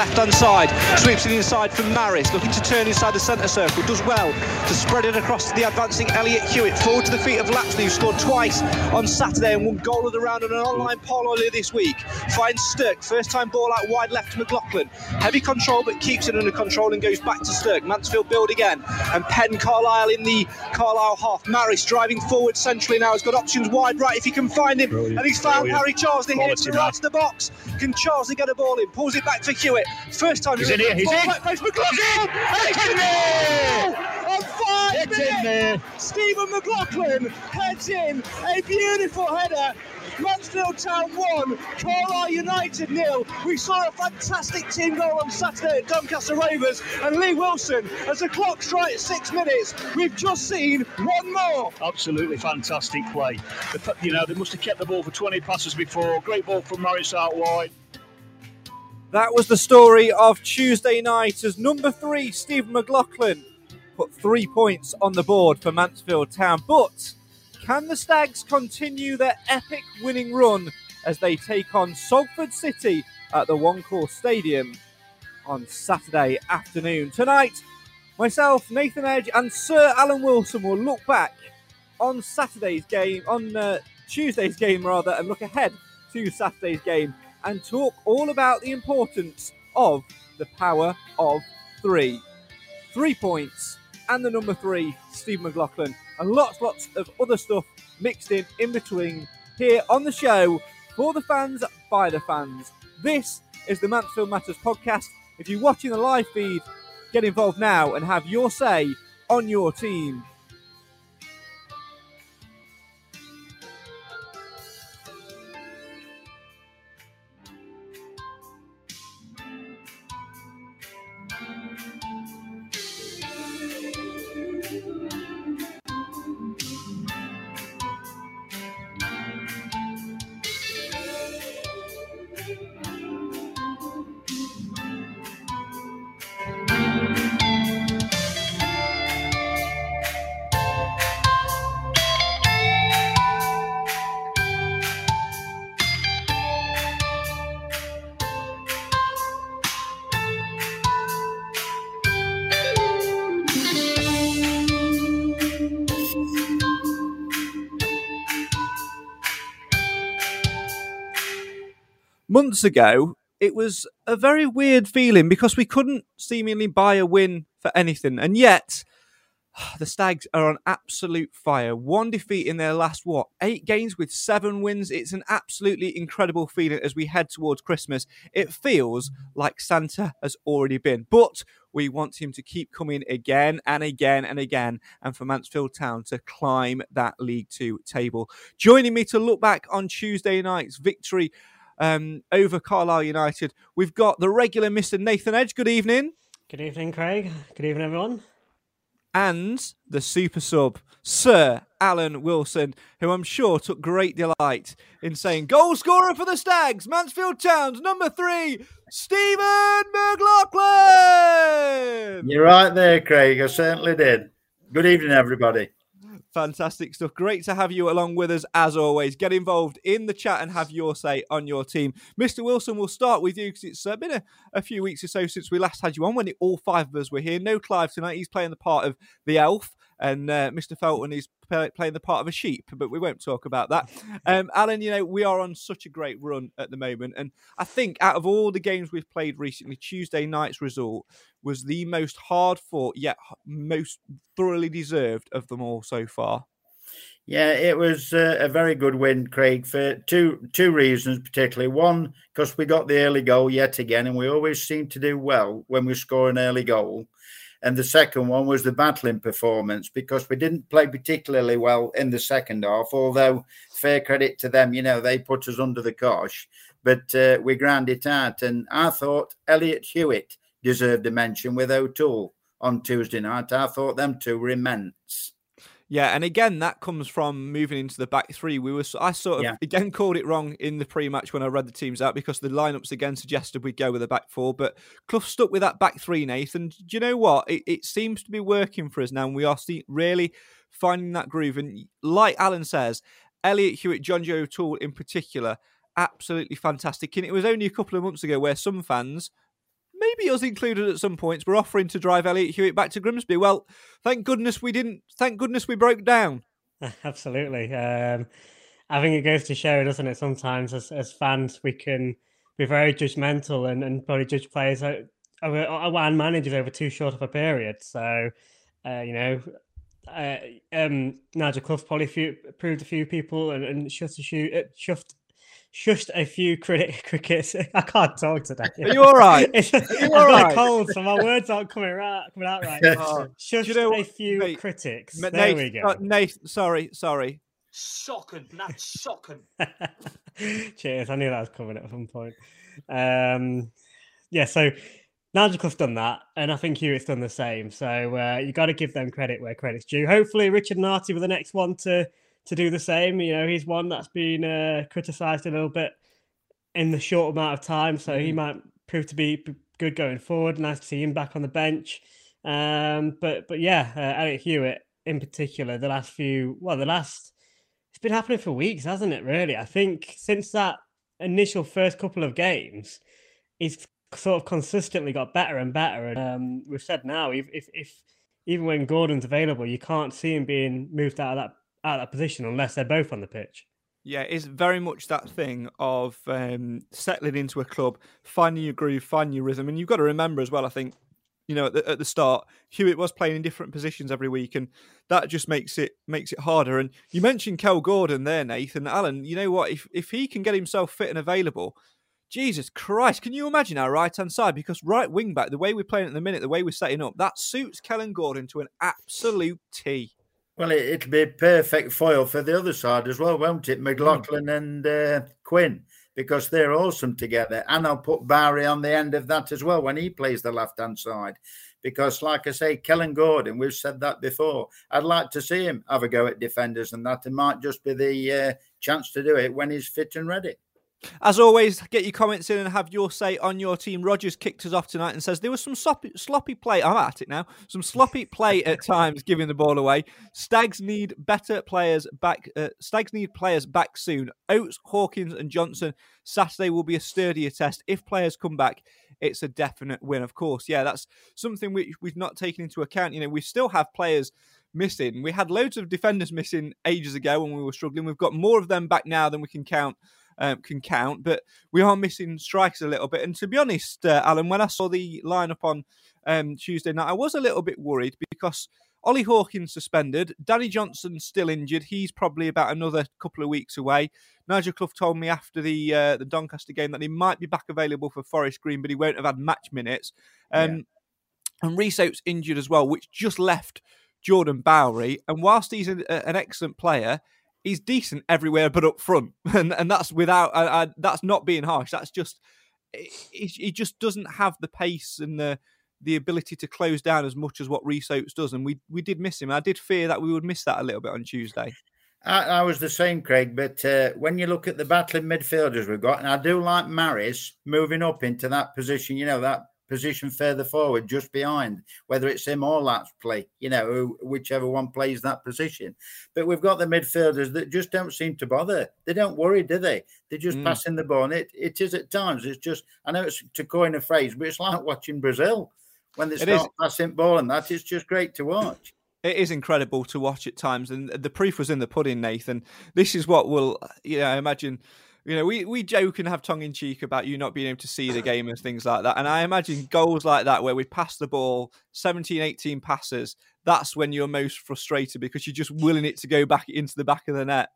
left hand side, sweeps it inside from Maris, looking to turn inside the centre circle, does well to spread it across to the advancing Elliot Hewitt, forward to the feet of Lapslie, who scored twice on Saturday and won goal of the round on an online poll earlier this week. Finds Stirk, first time ball out wide left to McLaughlin. Heavy control but keeps it under control and goes back to Stirk. Mansfield build again, and Penn Carlisle in the Carlisle half. Maris driving forward centrally now, He's got options wide right if he can find him, and he's found Brilliant. Harry Charsley, to the right of the box. Can Charsley get a ball in? Pulls it back to Hewitt. First time He's in here, he's in. post, McLaughlin! It's in there! On five It's in there. Stephen McLaughlin heads in a beautiful header. Mansfield Town 1, Carlisle United nil. We saw a fantastic team goal on Saturday at Doncaster Rovers and Lee Wilson. As the clock strikes six minutes, we've just seen one more. Absolutely fantastic play. You know, they must have kept the ball for 20 passes before. Great ball from Maris out wide. That was the story of Tuesday night as number three, Stephen McLaughlin, put three points on the board for Mansfield Town. But can the Stags continue their epic winning run as they take on Salford City at the One Call Stadium on Saturday afternoon? Tonight, myself, Nathan Edge, and Sir Alan Wilson will look back on Saturday's game, on uh, Tuesday's game rather, and look ahead to Saturday's game and talk all about the importance of the power of three. Three points and the number three, Steve McLaughlin, and lots, lots of other stuff mixed in in between here on the show for the fans, by the fans. This is the Mansfield Matters podcast. If you're watching the live feed, get involved now and have your say on your team. Months ago, it was a very weird feeling because we couldn't seemingly buy a win for anything. And yet, the Stags are on absolute fire. One defeat in their last, what, eight games with seven wins. It's an absolutely incredible feeling as we head towards Christmas. It feels like Santa has already been. But we want him to keep coming again and again and again, and for Mansfield Town to climb that League Two table. Joining me to look back on Tuesday night's victory um, over Carlisle United, we've got the regular Mr. Nathan Edge. Good evening. Good evening, Craig. Good evening, everyone. And the super sub, Sir Alan Wilson, who I'm sure took great delight in saying goal scorer for the Stags, Mansfield Town's number three, Stephen McLaughlin. You're right there, Craig. I certainly did. Good evening, everybody. Fantastic stuff. Great to have you along with us as always. Get involved in the chat and have your say on your team. Mr. Wilson, we'll start with you because it's uh, been a, a, few weeks or so since we last had you on when it, all five of us were here. No Clive tonight. He's playing the part of the elf and uh, Mr. Felton is play, playing the part of a sheep, but we won't talk about that. Um, Alan, you know, we are on such a great run at the moment, and I think out of all the games we've played recently, Tuesday night's result was the most hard fought yet most thoroughly deserved of them all so far. Yeah, it was uh, a very good win, Craig, for two two reasons particularly. One, because we got the early goal yet again, and we always seem to do well when we score an early goal. And the second one was the battling performance because we didn't play particularly well in the second half, although fair credit to them, you know, they put us under the cosh, but uh, we ground it out. And I thought Elliot Hewitt deserved a mention with O'Toole on Tuesday night. I thought them two were immense. Yeah, and again, that comes from moving into the back three. We were, I sort of yeah. again called it wrong in the pre-match when I read the teams out because the lineups again suggested we'd go with a back four, but Clough stuck with that back three, Nathan. Do you know what? It, it seems to be working for us now, and we are see, really finding that groove. And like Alan says, Elliot Hewitt, Jonjo O'Toole in particular, absolutely fantastic. And it was only a couple of months ago where some fans maybe us included at some points, were offering to drive Elliot Hewitt back to Grimsby. Well, thank goodness we didn't. Thank goodness we broke down. Absolutely. Um, I think it goes to show, doesn't it? Sometimes as, as fans, we can be very judgmental and, and probably judge players over, and managers over too short of a period. So, uh, you know, uh, um, Nigel Clough probably few, proved a few people and, and shut a few, uh, shoved shushed a few cricket crickets. I can't talk today. Are you all right? It's, Are you all right? cold, so my words aren't coming right coming out right. Oh, shushed you know a few mate, critics. Mate, there we go. Uh, Nathan, sorry, sorry. Shocking, that's shocking. Cheers. I knew that was coming at some point. Um, yeah, so Nigel Clough's done that, and I think Hewitt's done the same. So uh, you got to give them credit where credit's due. Hopefully, Richard Nartey with the next one to to do the same. You know, he's one that's been uh, criticised a little bit in the short amount of time, so mm. he might prove to be good going forward. Nice to see him back on the bench. Um, but but yeah, uh, Elliot Hewitt in particular, the last few, well, the last, it's been happening for weeks, hasn't it? Really, I think since that initial first couple of games, he's sort of consistently got better and better. And um, we've said now, if, if, if even when Gordon's available, you can't see him being moved out of that of that position unless they're both on the pitch. Yeah, it's very much that thing of um, settling into a club, finding your groove, finding your rhythm. And you've got to remember as well, I think, you know, at the, at the start, Hewitt was playing in different positions every week, and that just makes it makes it harder. And you mentioned Kel Gordon there, Nathan Allen. You know what? If if he can get himself fit and available, Jesus Christ, can you imagine our right hand side? Because right wing back, the way we're playing at the minute, the way we're setting up, that suits Kellan Gordon to an absolute T. Well, it, will be perfect foil for the other side as well, won't it? McLaughlin mm. and uh, Quinn, because they're awesome together. And I'll put Barry on the end of that as well when he plays the left hand side. Because, like I say, Kellan Gordon, we've said that before. I'd like to see him have a go at defenders, and that it might just be the uh, chance to do it when he's fit and ready. As always, get your comments in and have your say on your team. Rogers kicked us off tonight and says there was some sloppy, sloppy play. I'm at it now. Some sloppy play at times, giving the ball away. Stags need better players back. Uh, Stags need players back soon. Oates, Hawkins, and Johnson. Saturday will be a sturdier test. If players come back, it's a definite win. Of course, yeah, that's something we, we've not taken into account. You know, we still have players missing. We had loads of defenders missing ages ago when we were struggling. We've got more of them back now than we can count um, can count. But we are missing strikers a little bit. And to be honest, uh, Alan, when I saw the lineup on um, Tuesday night, I was a little bit worried because Ollie Hawkins suspended. Danny Johnson still injured. He's probably about another couple of weeks away. Nigel Clough told me after the uh, the Doncaster game that he might be back available for Forest Green, but he won't have had match minutes. Um, yeah. And Rhys Oates injured as well, which just left Jordan Bowery. And whilst he's an, an excellent player, he's decent everywhere but up front, and and that's without that's not being harsh. That's just he, he, just doesn't have the pace and the the ability to close down as much as what Rhys Oates does, and we we did miss him. I did fear that we would miss that a little bit on Tuesday. I, I was the same, Craig. But uh, when you look at the battling midfielders we've got, and I do like Maris moving up into that position, you know that position further forward, just behind, whether it's him or Lapslie, you know, whichever one plays that position. But we've got the midfielders that just don't seem to bother. They don't worry, do they? They're just Mm. passing the ball. And it, it is at times. It's just, I know it's to coin a phrase, but it's like watching Brazil when they It is. start passing ball and that. It's just great to watch. It is incredible to watch at times, and the proof was in the pudding, Nathan. This is what will, you know, I imagine. You know, we, we joke and have tongue in cheek about you not being able to see the game and things like that. And I imagine goals like that, where we pass the ball 17, 18 passes, that's when you're most frustrated because you're just willing it to go back into the back of the net.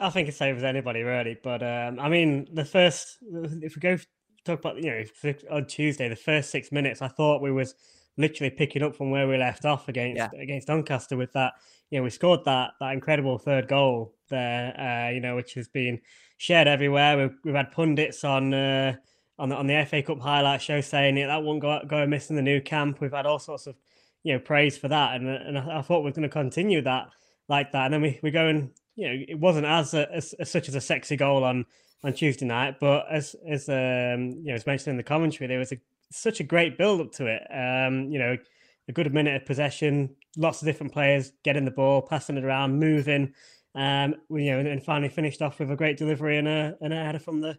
I think it's same as anybody really, but um, I mean, the first if we go talk about you know on Tuesday, the first six minutes, I thought we was literally picking up from where we left off against against Doncaster with that. You know, we scored that that incredible third goal there. Uh, you know, which has been shared everywhere. We've, we've had pundits on. Uh, on the, on the FA Cup highlight show saying it that won't go go amiss in the Nou Camp. We've had all sorts of you know praise for that, and and I, I thought we are going to continue that like that. And then we we go and you know it wasn't as, a, as, as such as a sexy goal on on Tuesday night, but as as um you know as mentioned in the commentary, there was a, such a great build up to it. Um, you know, a good minute of possession, lots of different players getting the ball, passing it around, moving. Um, we, you know, and finally finished off with a great delivery and a and a header from the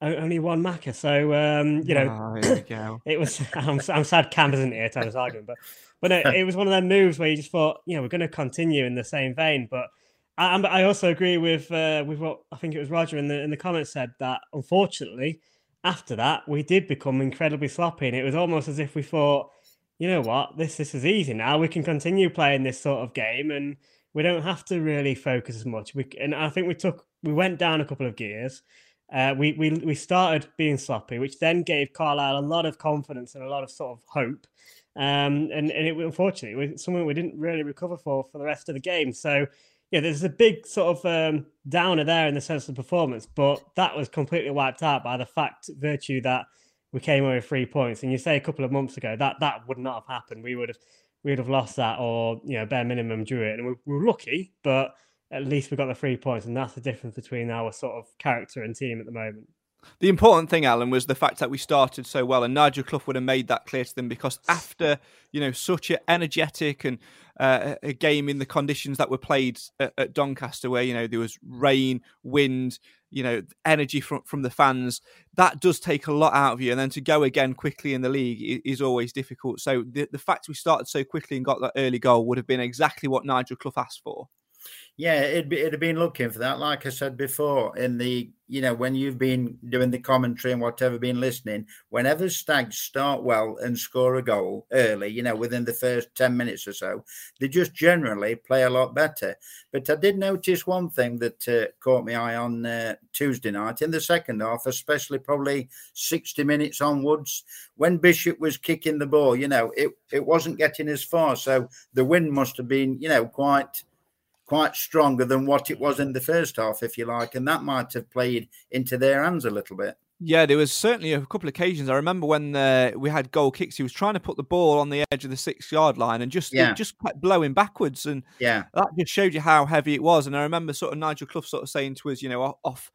only one Macca. So um, you know, Oh, it was. I'm, I'm sad Cam isn't here to have this argument, but but no, it was one of them moves where you just thought, you know, we're going to continue in the same vein. But I, I also agree with uh, with what I think it was Roger in the in the comments said that unfortunately after that we did become incredibly sloppy, and it was almost as if we thought, you know what, this this is easy now. We can continue playing this sort of game, and we don't have to really focus as much. We and I think we took we went down a couple of gears. Uh, we, we we started being sloppy, which then gave Carlisle a lot of confidence and a lot of sort of hope. Um, and and it unfortunately was something we didn't really recover for for the rest of the game. So yeah, there's a big sort of um, downer there in the sense of performance, but that was completely wiped out by the fact virtue that we came away with three points. And you say a couple of months ago that that would not have happened. We would have we would have lost that, or you know, bare minimum drew it, and we, we were lucky, but at least we got the three points, and that's the difference between our sort of character and team at the moment. The important thing, Alan, was the fact that we started so well, and Nigel Clough would have made that clear to them because after you know such an energetic and uh, a game in the conditions that were played at, at Doncaster, where you know there was rain, wind, you know energy from from the fans, that does take a lot out of you. And then to go again quickly in the league is always difficult. So the the fact we started so quickly and got that early goal would have been exactly what Nigel Clough asked for. Yeah, it'd, be, it'd have been looking for that. Like I said before, in the you know when you've been doing the commentary and whatever, been listening. Whenever Stags start well and score a goal early, you know within the first ten minutes or so, they just generally play a lot better. But I did notice one thing that uh, caught my eye on uh, Tuesday night in the second half, especially probably sixty minutes onwards, when Bishop was kicking the ball. You know, it it wasn't getting as far, so the wind must have been you know quite quite stronger than what it was in the first half, if you like, and that might have played into their hands a little bit. Yeah, there was certainly a couple of occasions. I remember when uh, we had goal kicks, he was trying to put the ball on the edge of the six yard line and just Yeah. just kept blowing backwards. And Yeah. that just showed you how heavy it was. And I remember sort of Nigel Clough sort of saying to us, you know, off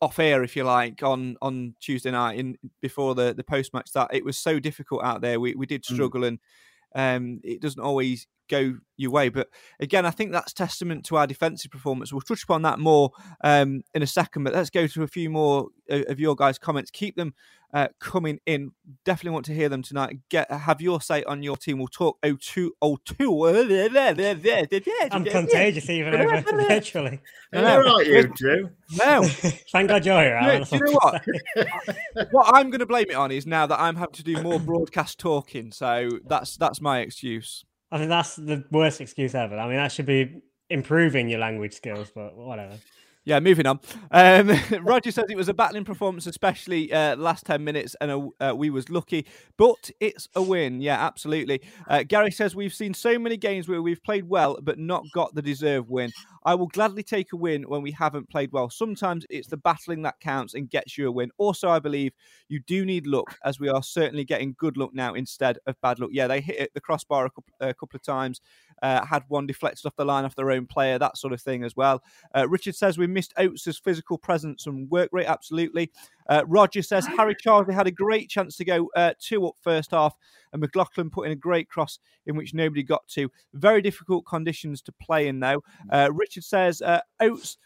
off air, if you like, on on Tuesday night in before the the post match that it was so difficult out there. We we did Mm. struggle and um, it doesn't always go your way. But again, I think that's testament to our defensive performance. We'll touch upon that more um, in a second. But let's go to a few more uh, of your guys' comments. Keep them uh, coming in. Definitely want to hear them tonight. Get have your say on your team. We'll talk 02 02. I'm contagious even over virtually. I know. No. Thank God you're here, Alan. do you know what? what I'm going to blame it on is now that I'm having to do more broadcast talking. So that's that's my excuse. I think that's the worst excuse ever. I mean, that should be improving your language skills, but whatever. Yeah, moving on. Um, Roger says it was a battling performance, especially uh, last 10 minutes, and uh, uh, we was lucky, but it's a win. Yeah, absolutely. Uh, Gary says we've seen so many games where we've played well, but not got the deserved win. I will gladly take a win when we haven't played well. Sometimes it's the battling that counts and gets you a win. Also, I believe you do need luck, as we are certainly getting good luck now instead of bad luck. Yeah, they hit it, the crossbar a couple, a couple of times uh, had one deflected off the line off their own player, that sort of thing as well. Uh, Richard says we missed Oates' physical presence and work rate, absolutely. Uh, Roger says Harry Charsley had a great chance to go uh, two up first half, and McLaughlin put in a great cross in which nobody got to. Very difficult conditions to play in, though. Uh, Richard says uh, Oates.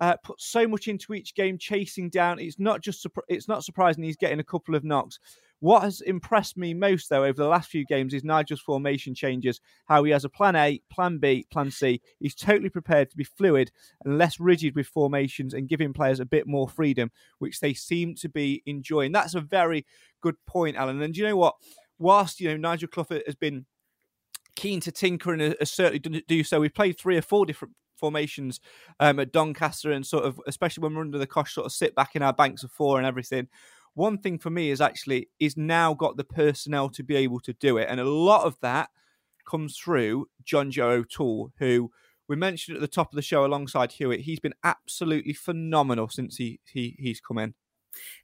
Uh, put so much into each game, chasing down. It's not just it's not surprising he's getting a couple of knocks. What has impressed me most, though, over the last few games is Nigel's formation changes. How he has a plan A, plan B, plan C. He's totally prepared to be fluid and less rigid with formations and giving players a bit more freedom, which they seem to be enjoying. That's a very good point, Alan. And you know what? Whilst you know Nigel Clough has been keen to tinker and has certainly do so, we've played three or four different formations um, at Doncaster and sort of, especially when we're under the cosh, sort of sit back in our banks of four and everything. One thing for me is actually is now got the personnel to be able to do it, and a lot of that comes through Jonjo O'Toole, who we mentioned at the top of the show alongside Hewitt. He's been absolutely phenomenal since he, he he's come in.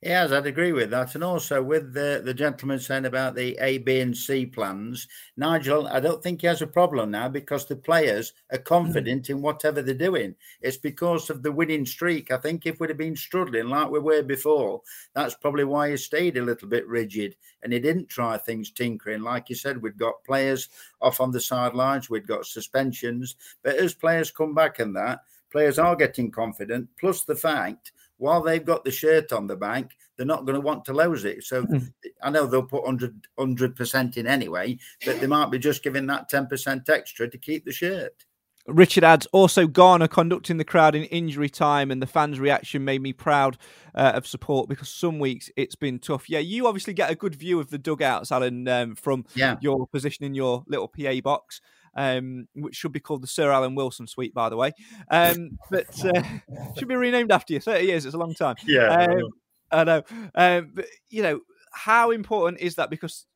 Yes, I'd agree with that. And also with the, the gentleman saying about the A, B, and C plans, Nigel, I don't think he has a problem now because the players are confident mm. in whatever they're doing. It's because of the winning streak. I think if we'd have been struggling like we were before, that's probably why he stayed a little bit rigid and he didn't try things tinkering. Like you said, we'd got players off on the sidelines, we'd got suspensions. But as players come back and that, players are getting confident, plus the fact while they've got the shirt on the bank, they're not going to want to lose it. So mm. I know they'll put 100 percent in anyway, but they might be just giving that 10 percent extra to keep the shirt. Richard adds also Garner conducting the crowd in injury time, and the fans' reaction made me proud uh, of support because some weeks it's been tough. Yeah, you obviously get a good view of the dugouts, Alan, um, from yeah. your position in your little PA box um, which should be called the Sir Alan Wilson Suite, by the way. Um, but uh, should be renamed after you. Thirty years, it's a long time. Yeah, um, I know. Um, but you know, how important is that? Because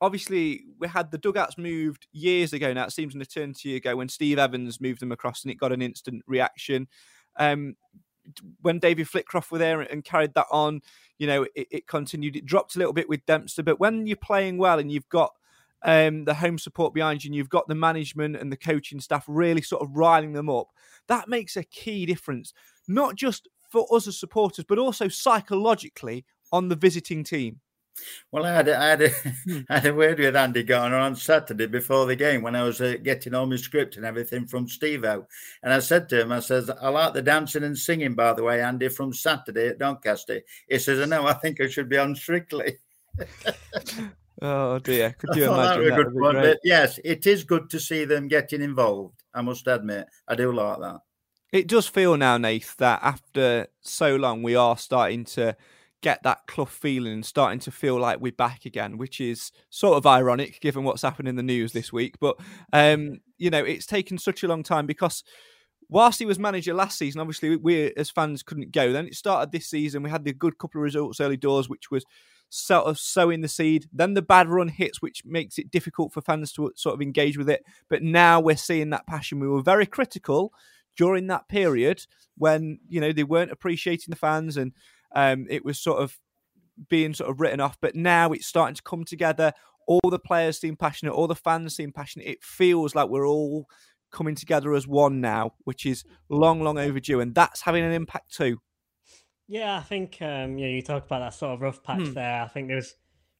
obviously we had the dugouts moved years ago now. It seems an eternity ago when Steve Evans moved them across, and it got an instant reaction. Um, when David Flitcroft were there and carried that on, you know, it, it, continued. It dropped a little bit with Dempster, but when you're playing well and you've got um, the home support behind you and you've got the management and the coaching staff really sort of riling them up, that makes a key difference, not just for us as supporters, but also psychologically on the visiting team. Well, I had, a, I, had a, hmm. Had a word with Andy Garner on Saturday before the game when I was uh, getting all my script and everything from Steve out. And I said to him, I says, I like the dancing and singing, by the way, Andy, from Saturday at Doncaster. He says, I know, I think I should be on Strictly. Oh dear! Could you imagine? That, that one, but yes, it is good to see them getting involved. I must admit, I do like that. It does feel now, Nath, that after so long, we are starting to get that Clough feeling and starting to feel like we're back again, which is sort of ironic given what's happened in the news this week. But um, you know, it's taken such a long time because whilst he was manager last season, obviously we as fans couldn't go. Then it started this season. We had the good couple of results early doors, which was sort of sowing the seed. Then the bad run hits, which makes it difficult for fans to sort of engage with it. But now we're seeing that passion. We were very critical during that period when you know they weren't appreciating the fans and um, it was sort of being sort of written off. But now it's starting to come together. All the players seem passionate. All the fans seem passionate. It feels like we're all coming together as one now, which is long, long overdue, and that's having an impact too. Yeah, I think um, yeah, you talked about that sort of rough patch hmm. there. I think there was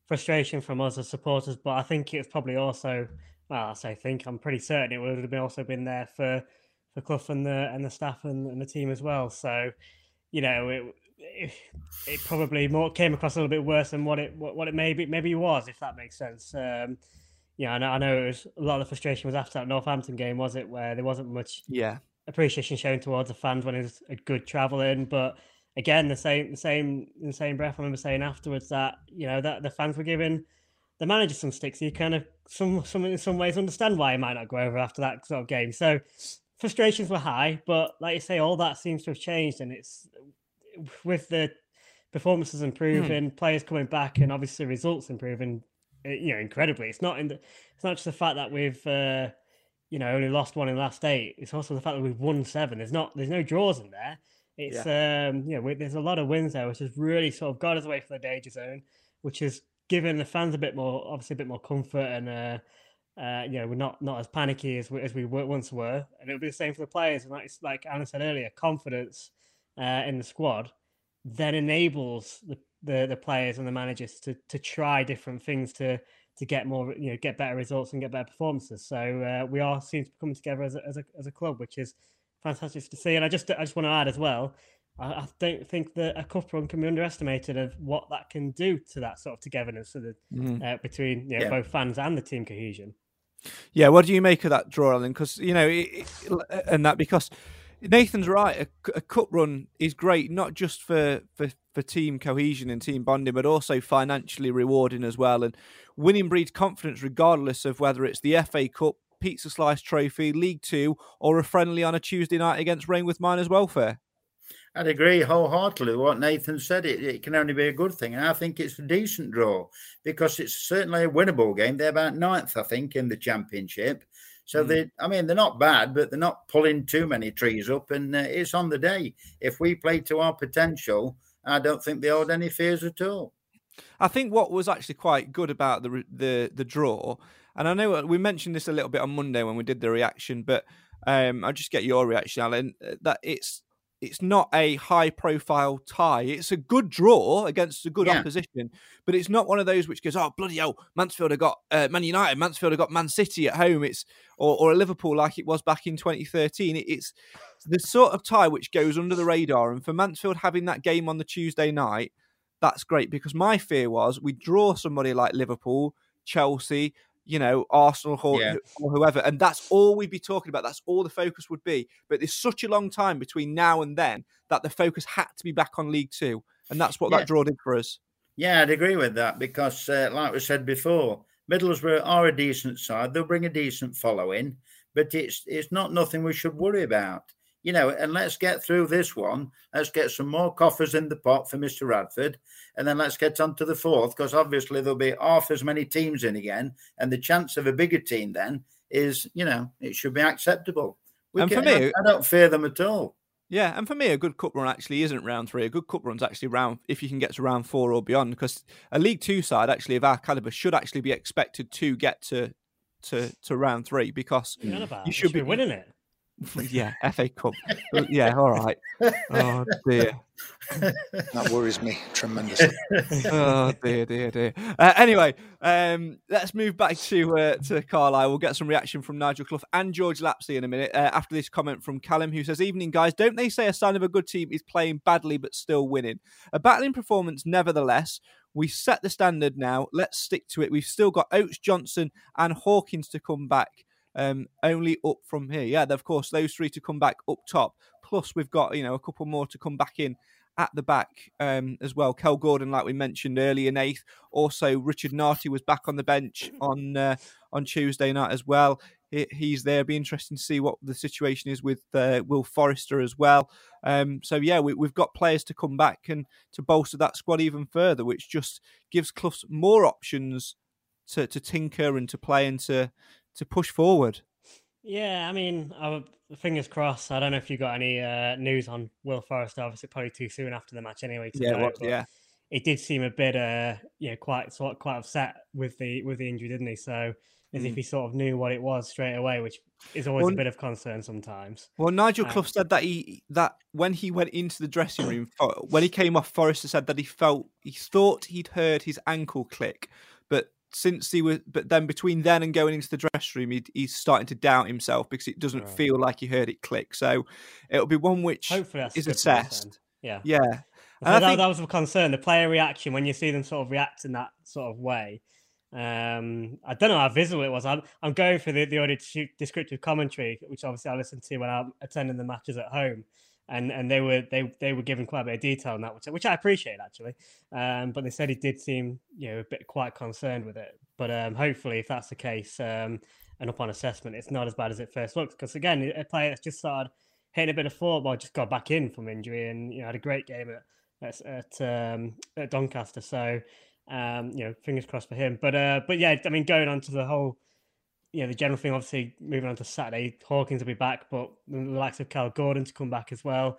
frustration from us as supporters, but I think it was probably also well, I say think I'm pretty certain it would have been also been there for for Clough and the and the staff and, and the team as well. So, you know, it, it, it probably more came across a little bit worse than what it what, what it maybe maybe was, if that makes sense. Um, yeah, I know, I know it was a lot of the frustration was after that Northampton game, was it, where there wasn't much yeah appreciation shown towards the fans when it was a good travelling, but again, the same, the same, the same breath, I remember saying afterwards that you know that the fans were giving the manager some sticks. You kind of some, some in some ways understand why he might not go over after that sort of game. So frustrations were high, but like you say, all that seems to have changed, and it's with the performances improving, mm. players coming back, and obviously results improving. Eh, you know, incredibly. It's not in the. It's not just the fact that we've. Uh, you know, only lost one in the last eight. It's also the fact that we've won seven. There's not, there's no draws in there. It's yeah. um yeah, there's a lot of wins there, which has really sort of got us away from the danger zone, which has given the fans a bit more, obviously a bit more comfort and uh, Uh, you know, we're not not as panicky as we, as we were, once were, and it'll be the same for the players. And like like Alan said earlier, confidence uh, in the squad then enables the, the the players and the managers to to try different things to to get more you know get better results and get better performances. So uh, we are seem to be coming together as a, as a as a club, which is fantastic to see. And I just I just want to add as well. I, I don't think that a cup run can be underestimated of what that can do to that sort of togetherness of the, Mhm. uh, between you know, Yeah. both fans and the team cohesion. Yeah, what do you make of that draw, Alan? Because you know, it, it- and that because Nathan's right. A, a cup run is great, not just for, for for team cohesion and team bonding, but also financially rewarding as well. And winning breeds confidence, regardless of whether it's the FA Cup, Pizza Slice Trophy, League Two, or a friendly on a Tuesday night against Rainworth Miners Welfare. I'd agree wholeheartedly with what Nathan said. It, it can only be a good thing. And I think it's a decent draw because it's certainly a winnable game. They're about ninth, I think, in the championship. So Mm. they, I mean, they're not bad, but they're not pulling too many trees up. And uh, it's on the day. If we play to our potential, I don't think they hold any fears at all. I think what was actually quite good about the the the draw, and I know uh, we mentioned this a little bit on Monday when we did the reaction, but um, I'll just get your reaction, Alan. uh, That it's it's not a high profile tie. It's a good draw against a good Yeah. opposition, but it's not one of those which goes, oh bloody hell, Mansfield have got uh, Man United, Mansfield have got Man City at home. It's or or a Liverpool like it was back in 2013. It, it's the sort of tie which goes under the radar, and for Mansfield having that game on the Tuesday night that's great because my fear was we draw somebody like Liverpool, Chelsea, you know, Arsenal or, Yeah. or whoever, and that's all we'd be talking about. That's all the focus would be. But there's such a long time between now and then that the focus had to be back on League Two, and that's what Yeah. that draw did for us. Yeah, I'd agree with that because, uh, like we said before, Middlesbrough are a decent side. They'll bring a decent following, but it's it's not nothing we should worry about. You know, and let's get through this one. Let's get some more coffers in the pot for Mr. Radford, and then let's get on to the fourth because obviously there'll be half as many teams in again, and the chance of a bigger team then is, you know, it should be acceptable. We And for can- I- me- I don't fear them at all. Yeah, and for me, a good cup run actually isn't round three. A good cup run's actually round if you can get to round four or beyond, because a League Two side actually of our caliber should actually be expected to get to to to round three because you on about? you We should be winning it. Yeah, FA Cup. yeah, all right. Oh dear. That worries me tremendously. oh dear, dear, dear. Uh, anyway, um, let's move back to uh, to Carlisle. We'll get some reaction from Nigel Clough and George Lapslie in a minute uh, after this comment from Callum, who says, "Evening, guys. Don't they say a sign of a good team is playing badly but still winning? A battling performance, nevertheless." We set the standard now. Let's stick to it. We've still got Oates, Johnson, and Hawkins to come back. Um, only up from here. Yeah, of course, those three to come back up top. Plus, we've got you know a couple more to come back in at the back um, as well. Kel Gordon, like we mentioned earlier, Nath. Also, Richard Nartey was back on the bench on uh, on Tuesday night as well. He, he's there. Be interesting to see what the situation is with uh, Will Forrester as well. Um, so yeah, we, we've got players to come back and to bolster that squad even further, which just gives Cloughs more options to, to tinker and to play and to to push forward. Yeah, I mean, I, fingers crossed. I don't know if you got any uh, news on Will Forrester. Obviously, probably too soon after the match anyway. To Yeah, know, well, yeah. It did seem a bit, uh, yeah, quite sort of quite upset with the with the injury, didn't he? So as if Mm. he sort of knew what it was straight away, which is always Well, a bit of concern sometimes. Well, Nigel Um, Clough said that he that when he went into the dressing room, when he came off, Forrester said that he felt he thought he'd heard his ankle click, but since he was, but then between then and going into the dressing room, he, he's starting to doubt himself because it doesn't Right. feel like he heard it click. So it'll be one which Hopefully, that's is assessed. Yeah, Yeah, So and I that, think that was a concern. The player reaction when you see them sort of react in that sort of way. Um, I don't know how visible it was. I'm, I'm going for the, the audio descriptive commentary, which obviously I listen to when I'm attending the matches at home, and and they were they they were giving quite a bit of detail on that, which which I appreciate actually. Um, but they said he did seem you know a bit quite concerned with it. But um, hopefully, if that's the case, um, and upon assessment, it's not as bad as it first looks. Because again, a player that's just started hitting a bit of football, just got back in from injury, and you know had a great game at at, at, um, at Doncaster. So um, you know, fingers crossed for him. But uh, but yeah, I mean, going on to the whole, you know, the general thing. Obviously, moving on to Saturday, Hawkins will be back, but the likes of Cal Gordon to come back as well.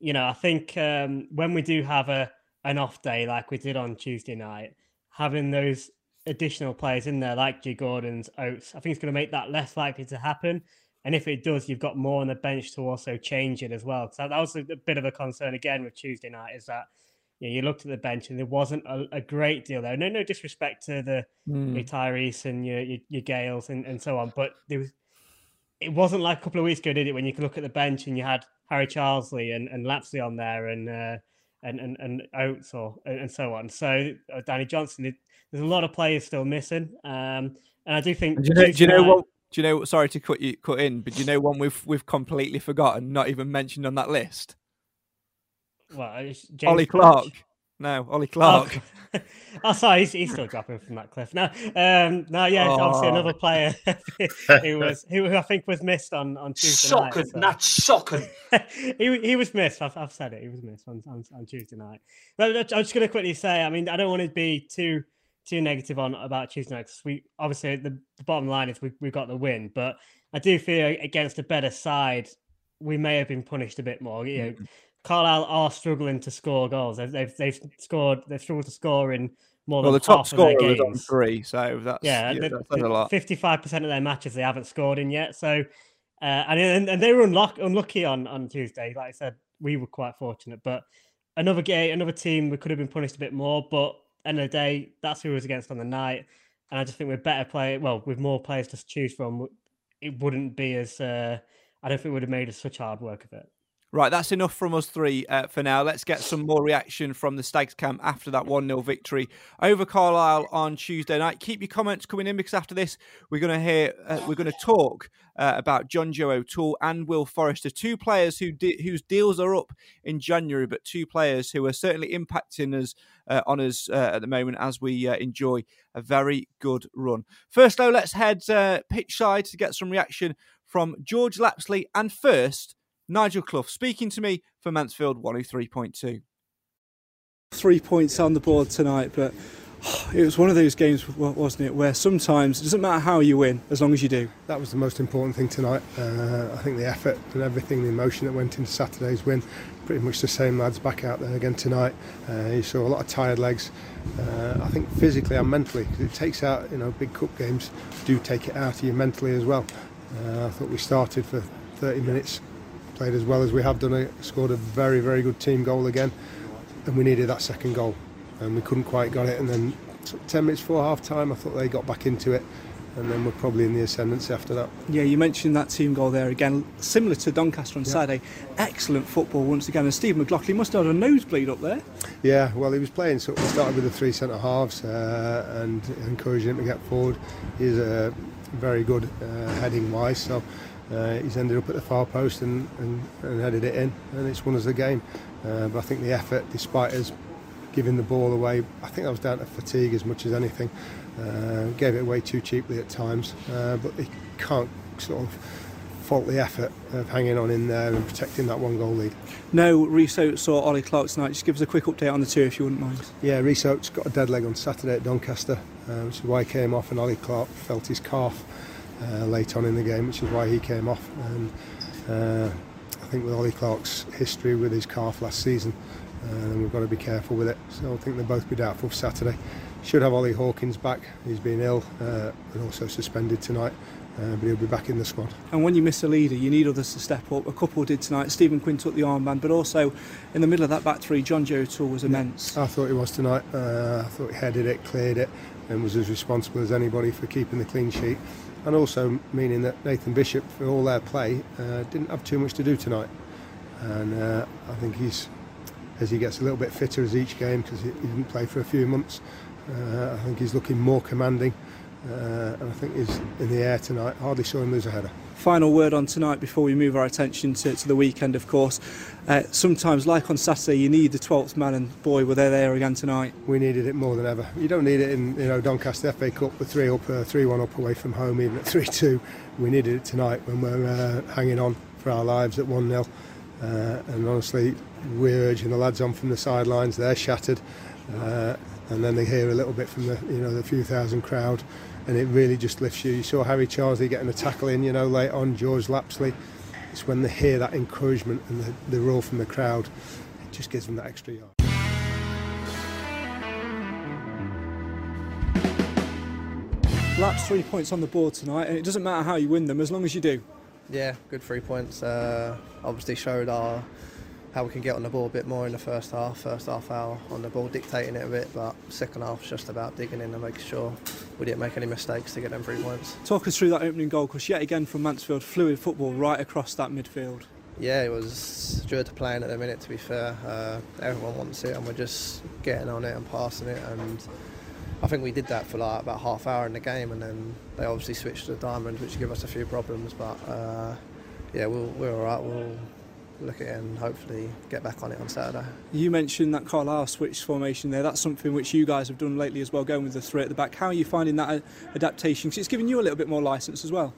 You know, I think um, when we do have a an off day like we did on Tuesday night, having those additional players in there like G Gordon's Oates, I think it's going to make that less likely to happen. And if it does, you've got more on the bench to also change it as well. So that was a, a bit of a concern again with Tuesday night is that you, know, you looked at the bench and there wasn't a, a, great deal there. No, no disrespect to the mm. your Tyrese and your your, your Gales and, and so on, but there was it wasn't like a couple of weeks ago, did it? When you could look at the bench and you had Harry Charsley and, and Lapslie on there and uh, and, and and Oates or and so on. So uh, Danny Johnson, there's a lot of players still missing, um, and I do think. Do you know, do you know what? Do you know? Sorry to cut you cut in, but do you know one we've we've completely forgotten, not even mentioned on that list? Well, James Ollie Clarke. No, Ollie Clarke. Oh, oh sorry, he's, he's, still dropping from that cliff. No, um, no, yeah, oh. obviously another player who was who, I think was missed on on Tuesday shocking, night. So. That's shocking. he he was missed. I've, I've said it. He was missed on, on, on Tuesday night. But I'm just going to quickly say, I mean, I don't want to be too too negative on about Tuesday night because we obviously the, the bottom line is we we got the win, but I do feel against a better side, we may have been punished a bit more. You know. Carlisle are struggling to score goals. They've they've, they've scored. They've struggled to score in more well, than the top scorer was on three, so that's yeah, yeah that's a lot. Fifty-five percent of their matches they haven't scored in yet. So, uh, and, and they were unluck, unlucky on on Tuesday. Like I said, we were quite fortunate, but another game, another team, we could have been punished a bit more. But end of the day, that's who was against on the night, and I just think we're better play. Well, with more players to choose from, it wouldn't be as. Uh, I don't think it would have made us such hard work of it. Right, that's enough from us three uh, for now. Let's get some more reaction from the Stags camp after that 1 0 victory over Carlisle on Tuesday night. Keep your comments coming in because after this, we're going to hear, uh, we're going to talk uh, about Jonjo O'Toole and Will Forrester, two players who de- whose deals are up in January, but two players who are certainly impacting us uh, on us uh, at the moment as we uh, enjoy a very good run. First, though, let's head pitch side to get some reaction from George Lapslie And first, Nigel Clough speaking to me for Mansfield 103.2. Three points on the board tonight, but it was one of those games, wasn't it, where sometimes it doesn't matter how you win as long as you do. That was the most important thing tonight. Uh, I think the effort and everything, the emotion that went into Saturday's win, pretty much the same lads back out there again tonight. Uh, you saw a lot of tired legs. Uh, I think physically and mentally, because it takes out, you know, big cup games do take it out of you mentally as well. Uh, I thought we started for 30 minutes played as well as we have done. It scored a very, very good team goal again, and we needed that second goal, and we couldn't quite got it. And then 10 minutes before half time, I thought they got back into it. And then we're probably in the ascendancy after that. Yeah, you mentioned that team goal there again, similar to Doncaster on yeah. Saturday. Excellent football once again. And Steve McLaughlin must have had a nosebleed up there. Yeah, well, he was playing. So we started with the three centre halves uh, and encouraging him to get forward. He's a very good uh, heading wise. So uh, he's ended up at the far post and, and, and headed it in, and it's won us the game. Uh, but I think the effort, despite us giving the ball away, I think that was down to fatigue as much as anything. Uh, gave it away too cheaply at times, uh, but he can't sort of fault the effort of hanging on in there and protecting that one goal lead. No, Oates saw Ollie Clarke tonight. Just give us a quick update on the two if you wouldn't mind. Yeah, Rhys Oates got a dead leg on Saturday at Doncaster, uh, which is why he came off, and Ollie Clarke felt his calf uh, late on in the game, which is why he came off. And uh, I think with Ollie Clarke's history with his calf last season, uh, we've got to be careful with it. So I think they'll both be doubtful for Saturday. Should have Ollie Hawkins back. He's been ill uh, and also suspended tonight. Uh, but he'll be back in the squad. And when you miss a leader, you need others to step up. A couple did tonight. Stephen Quinn took the armband, but also in the middle of that back three, Jonjo O'Toole was immense. I thought he was tonight. Uh, I thought he headed it, cleared it, and was as responsible as anybody for keeping the clean sheet and also meaning that Nathan Bishop, for all their play, uh, didn't have too much to do tonight. And uh, I think he's, as he gets a little bit fitter as each game, because he, didn't play for a few months, uh, I think he's looking more commanding. Uh, and I think he's in the air tonight. Hardly saw him lose a header final word on tonight before we move our attention to, to the weekend, of course. Uh, sometimes, like on Saturday, you need the 12th man, and boy, were they there again tonight. We needed it more than ever. You don't need it in you know Doncaster FA Cup with three up, uh, three one up away from home, even at three two. We needed it tonight when we're uh, hanging on for our lives at one 0 uh, and honestly, we're urging the lads on from the sidelines. They're shattered, uh, and then they hear a little bit from the you know the few thousand crowd and it really just lifts you. You saw Harry Charsley getting a tackle in, you know, late on, George Lapslie. It's when they hear that encouragement and the, the roar from the crowd, it just gives them that extra yard. Laps three points on the board tonight, and it doesn't matter how you win them as long as you do. Yeah, good three points. Uh, obviously showed our how we can get on the ball a bit more in the first half. First half hour on the ball, dictating it a bit, but second half just about digging in and making sure we didn't make any mistakes to get them three points. Talk us through that opening goal, because yet again from Mansfield, fluid football right across that midfield. Yeah, it was due to playing at the minute. To be fair, uh, everyone wants it, and we're just getting on it and passing it. And I think we did that for like about half hour in the game, and then they obviously switched to the diamond, which gave us a few problems. But uh, yeah, we'll, we're all right. We'll look at it and hopefully get back on it on Saturday. You mentioned that Carlisle switch formation there. That's something which you guys have done lately as well, going with the three at the back. How are you finding that adaptation? Because it's giving you a little bit more license as well.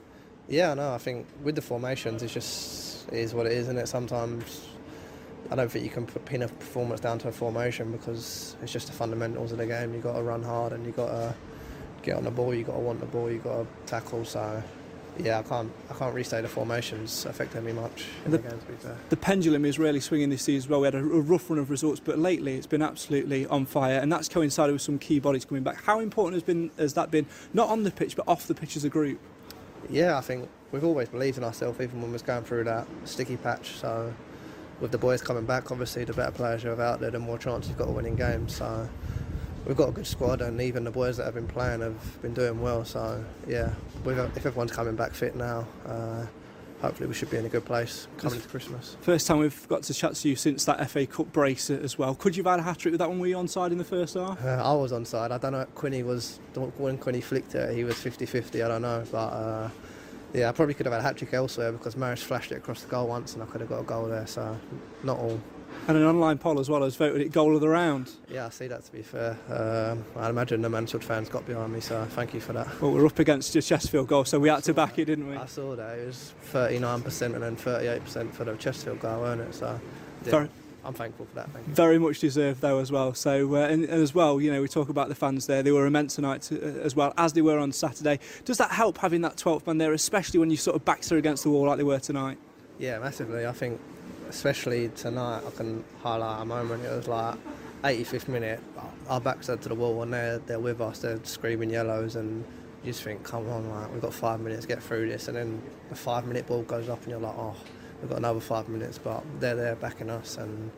Yeah, no, I think with the formations, it's just it is what it is, isn't it? Sometimes I don't think you can pin a performance down to a formation because it's just the fundamentals of the game. You've got to run hard and you've got to get on the ball. You've got to want the ball. You've got to tackle. So yeah, I can't I can't say the formations me much in the, the game. To be fair. The pendulum is really swinging this season as well. We had a, a rough run of results, but lately it's been absolutely on fire, and that's coincided with some key bodies coming back. How important has been has that been not on the pitch but off the pitch as a group? Yeah, I think we've always believed in ourselves, even when we was going through that sticky patch. So with the boys coming back, obviously the better players have out there, the more chance you've got of winning games. So we've got a good squad, and even the boys that have been playing have been doing well. So yeah, if everyone's coming back fit now. Uh, hopefully we should be in a good place coming to Christmas. First time we've got to chat to you since that FA Cup brace as well. Could you have had a hat trick with that one? Were you onside in the first half? Uh, I was onside. I don't know. Quinny was when Quinny flicked it. He was 50-50. I don't know, but. Uh, yeah, I probably could have had a hat trick elsewhere because Maris flashed it across the goal once and I could have got a goal there. So, not all. And an online poll as well has voted it goal of the round. Yeah, I see that to be fair. Um, I imagine the Mansfield fans got behind me, so thank you for that. Well, we're up against your Chesterfield goal, so we had to back it, didn't we? I saw that. It was 39% and then 38% for the Chesterfield goal, weren't it? So, yeah. I'm thankful for that. Thank you. Very much deserved though as well. So uh, and, and, as well, you know, we talk about the fans there. They were immense tonight to, uh, as well as they were on Saturday. Does that help having that 12th man there, especially when you sort of backs are against the wall like they were tonight? Yeah, massively. I think, especially tonight, I can highlight a moment. It was like 85th minute. Our backs are to the wall and they're they're with us. They're screaming yellows and. You just think, come on, like, we've got five minutes get through this, and then the five minute ball goes up, and you're like, oh, we've got another five minutes, but they're there backing us, and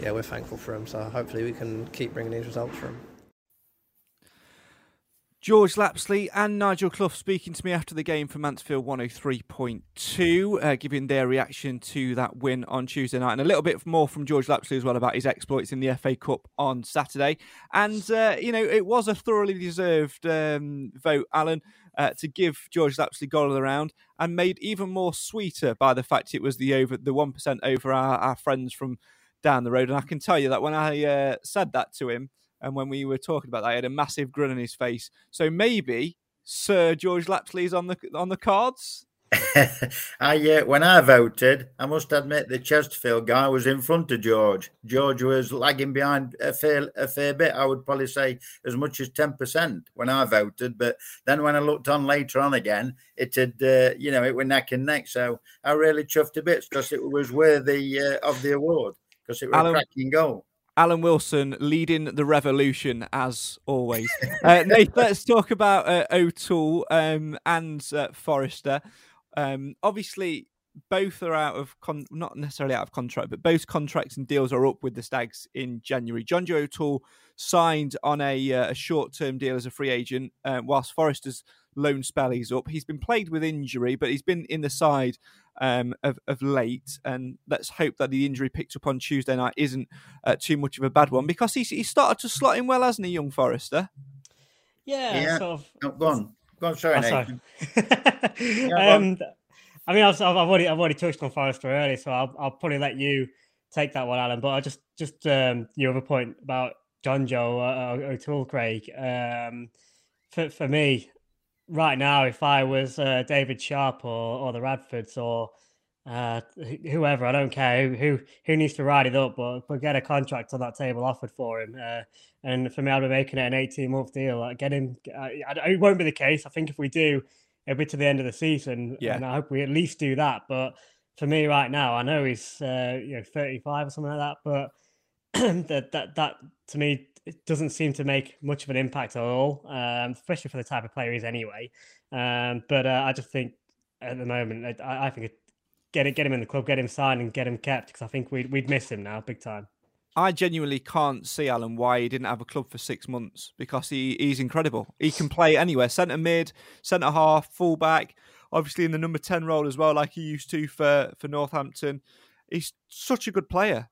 yeah, we're thankful for them. So hopefully we can keep bringing these results for him. George Lapslie and Nigel Clough speaking to me after the game for Mansfield 103.2, uh, giving their reaction to that win on Tuesday night. And a little bit more from George Lapslie as well about his exploits in the FA Cup on Saturday. And, uh, you know, it was a thoroughly deserved um, vote, Alan, uh, to give George Lapslie goal of the round and made even more sweeter by the fact it was the over the 1% over our, our friends from down the road. And I can tell you that when I uh, said that to him and when we were talking about that, he had a massive grin on his face. So maybe Sir George Lapslie's on the on the cards. I uh, when I voted, I must admit the Chesterfield guy was in front of George. George was lagging behind a fair a fair bit. I would probably say as much as ten percent when I voted. But then when I looked on later on again, it had uh, you know it were neck and neck. So I really chuffed a bit because it was worthy uh, of the award because it was Alan, a cracking goal. Alan Wilson leading the revolution as always. uh, Nate, let's talk about uh, O'Toole um, and uh, Forrester. Um, obviously, both are out of con- not necessarily out of contract, but both contracts and deals are up with the Stags in January. Jonjo O'Toole signed on a, uh, a short-term deal as a free agent, uh, whilst Forrester's loan spell he's up. He's been plagued with injury, but he's been in the side um, of, of late. And let's hope that the injury picked up on Tuesday night isn't uh, too much of a bad one because he's, he started to slot in well, hasn't he, young Forrester? Yeah, yeah. Sort of... no, go on. Go on, sorry, oh, sorry. yeah, um, I mean, I've, I've, already I've already touched on Forrester earlier, so I'll, I'll probably let you take that one, Alan. But I just just um, your other point about Jonjo uh, O'Toole, Craig. Um, for for me, right now, if I was uh, David Sharp or, or the Radfords or uh, whoever, I don't care who, who, who needs to ride it up, but but get a contract on that table offered for him. Uh, and for me, I'd be making it an eighteen month deal. Like, get him. it won't be the case. I think if we do, it'll be to the end of the season, yeah. and I hope we at least do that. But for me, right now, I know he's uh, you know thirty five or something like that, but that that that to me it doesn't seem to make much of an impact at all, um, especially for the type of player he's anyway. Um, but uh, I just think at the moment, I, I think it, get it, get him in the club, get him signed, and get him kept because I think we'd we'd miss him now big time. I genuinely can't see Alan why he didn't have a club for six months because he, he's incredible. He can play anywhere, centre mid, centre half, full back, obviously in the number ten role as well, like he used to for for Northampton. He's such a good player.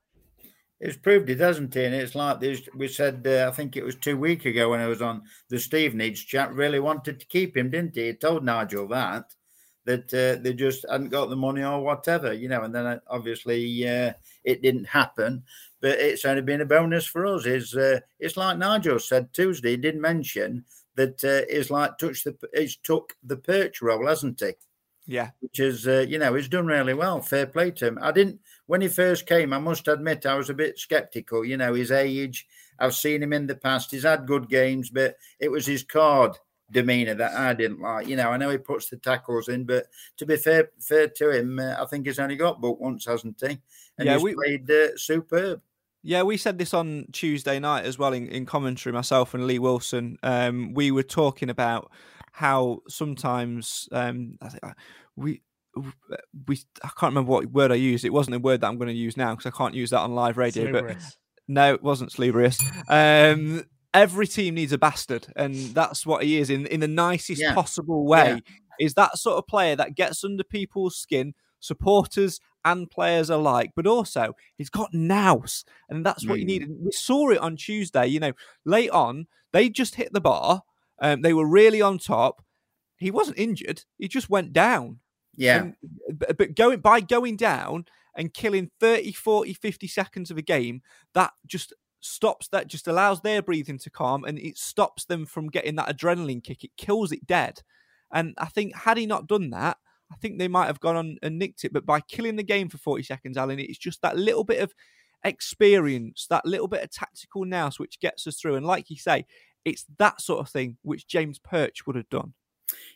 It's proved it, hasn't it? And it's like this. We said, uh, I think it was two weeks ago when I was on the Stevenage chat. Really wanted to keep him, didn't he? He told Nigel that that uh, they just hadn't got the money or whatever, you know. And then uh, obviously uh, it didn't happen. But it's only been a bonus for us. Is uh, it's like Nigel said Tuesday. He did mention that uh, it's like touch the he's took the perch role, hasn't he? Yeah, which is uh, you know he's done really well. Fair play to him. I didn't when he first came. I must admit I was a bit sceptical. You know his age. I've seen him in the past. He's had good games, but it was his card demeanor that I didn't like. You know, I know he puts the tackles in, but to be fair, fair to him, uh, I think he's only got booked once, hasn't he? And Yeah, he's we- played uh, superb. Yeah, we said this on Tuesday night as well in, in commentary, myself and Lee Wilson. Um, we were talking about how sometimes um, I think I- we we I can't remember what word I used. It wasn't a word that I'm going to use now because I can't use that on live radio. But no, it wasn't salubrious. Um, every team needs a bastard, and that's what he is in in the nicest Yeah. possible way. Yeah. Is that sort of player that gets under people's skin, supporters and players alike, but also he's got nous, and that's what you Mm. need. We saw it on Tuesday. You know, late on they just hit the bar. Um, they were really on top. He wasn't injured. He just went down. Yeah. And- but, going by going down and killing 30, 40, 50 seconds of a game, that just stops that just allows their breathing to calm and it stops them from getting that adrenaline kick. It kills it dead. And I think had he not done that, I think they might have gone on and nicked it. But by killing the game for 40 seconds, Alan, it's just that little bit of experience, that little bit of tactical nous which gets us through. And like you say, it's that sort of thing which James Perch would have done.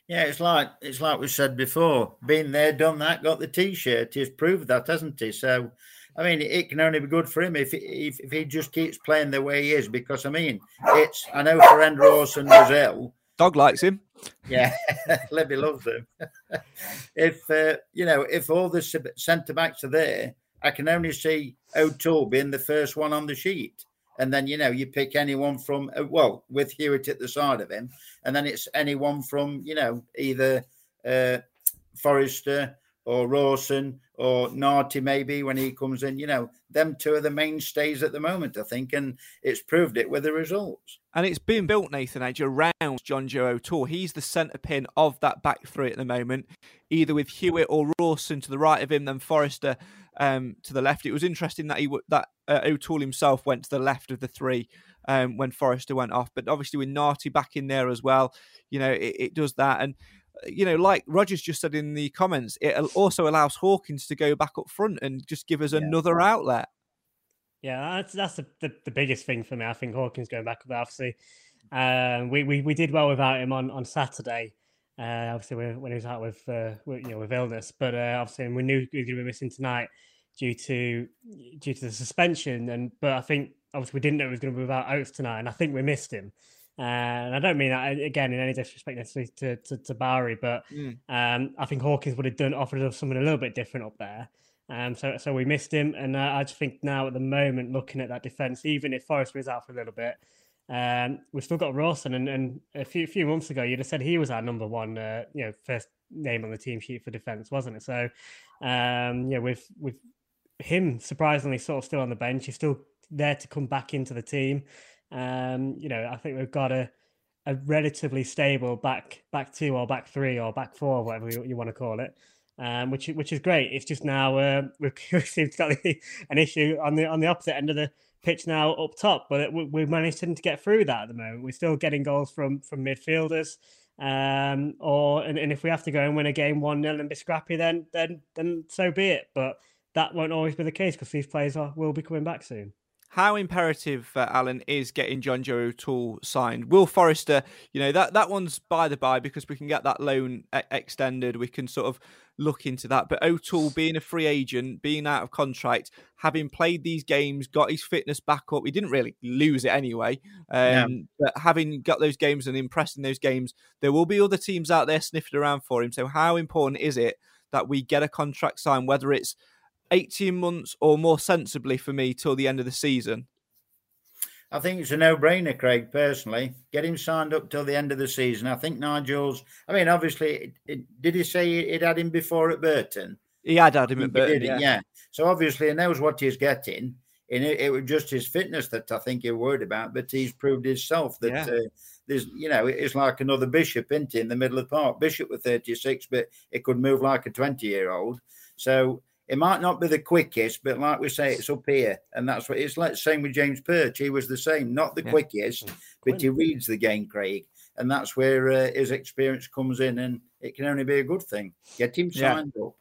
Yeah, it's like it's like we said before. Been there, done that, got the T-shirt. He's proved that, hasn't he? So, I mean, it can only be good for him if if, if he just keeps playing the way he is. Because I mean, it's I know Farrend Rawson was ill. Dog likes him. Yeah, Levy loves him. if uh, you know, if all the centre backs are there, I can only see O'Toole being the first one on the sheet. And then you know you pick anyone from uh, well with Hewitt at the side of him, and then it's anyone from you know either uh, Forrester or Rawson or Nartey maybe when he comes in. You know them two are the mainstays at the moment, I think, and it's proved it with the results. And it's been built, Nathan Edge, around Jonjo O'Toole. He's the centre pin of that back three at the moment, either with Hewitt or Rawson to the right of him, then Forrester um, to the left. It was interesting that he w- that uh, O'Toole himself went to the left of the three um, when Forrester went off, but obviously with Nartey back in there as well, you know, it, it does that. And uh, you know, like Rogers just said in the comments, it also allows Hawkins to go back up front and just give us another outlet. Yeah, that's that's the, the, the biggest thing for me. I think Hawkins going back up there. Obviously, um, we, we we did well without him on on Saturday. Uh, obviously, when when he was out with, uh, with you know with illness, but uh, obviously we knew we were going to be missing tonight due to due to the suspension. And but I think obviously we didn't know he was going to be without Oates tonight, and I think we missed him. Uh, and I don't mean that again in any disrespect necessarily to to, to Barry, but Mm. um, I think Hawkins would have done offered us something a little bit different up there. Um, so so we missed him, and uh, I just think now at the moment, looking at that defense, even if Forrester is out for a little bit, um, we've still got Rawson. And, and a few few months ago, you'd have said he was our number one, uh, you know, first name on the team sheet for defense, wasn't it? So, um, yeah, with with him surprisingly sort of still on the bench, he's still there to come back into the team. Um, you know, I think we've got a a relatively stable back back two or back three or back four, whatever you, you want to call it. Um, which which is great. It's just now uh, we've, we seem to got an issue on the on the opposite end of the pitch now up top, but we, we've managed to get through that at the moment. We're still getting goals from from midfielders, um, or and, and if we have to go and win a game one 0 and be scrappy, then then then so be it. But that won't always be the case because these players are, will be coming back soon. How imperative, uh, Alan, is getting Jonjo O'Toole signed? Will Forrester, you know, that, that one's by the by because we can get that loan e- extended. We can sort of look into that. But O'Toole being a free agent, being out of contract, having played these games, got his fitness back up, he didn't really lose it anyway. Um, Yeah. But having got those games and impressed in those games, there will be other teams out there sniffing around for him. So, how important is it that we get a contract signed, whether it's 18 months or more sensibly for me till the end of the season? I think it's a no-brainer, Craig. Personally, get him signed up till the end of the season. I think Nigel's. I mean, obviously, it, it, did he say it had him before at Burton? He had had him at Burton, did, yeah. yeah. So obviously, he knows what he's getting. And it, it was just his fitness that I think you're worried about. But he's proved himself that Yeah. uh, there's, you know, it's like another Bishop, isn't it, in the middle of the park. Bishop was 36, but it could move like a 20 year old. So it might not be the quickest, but like we say, it's up here. And that's what it's like. Same with James Perch. He was the same, not the Yeah. quickest, but he reads the game, Craig. And that's where uh, his experience comes in. And it can only be a good thing. Get him Yeah. signed up.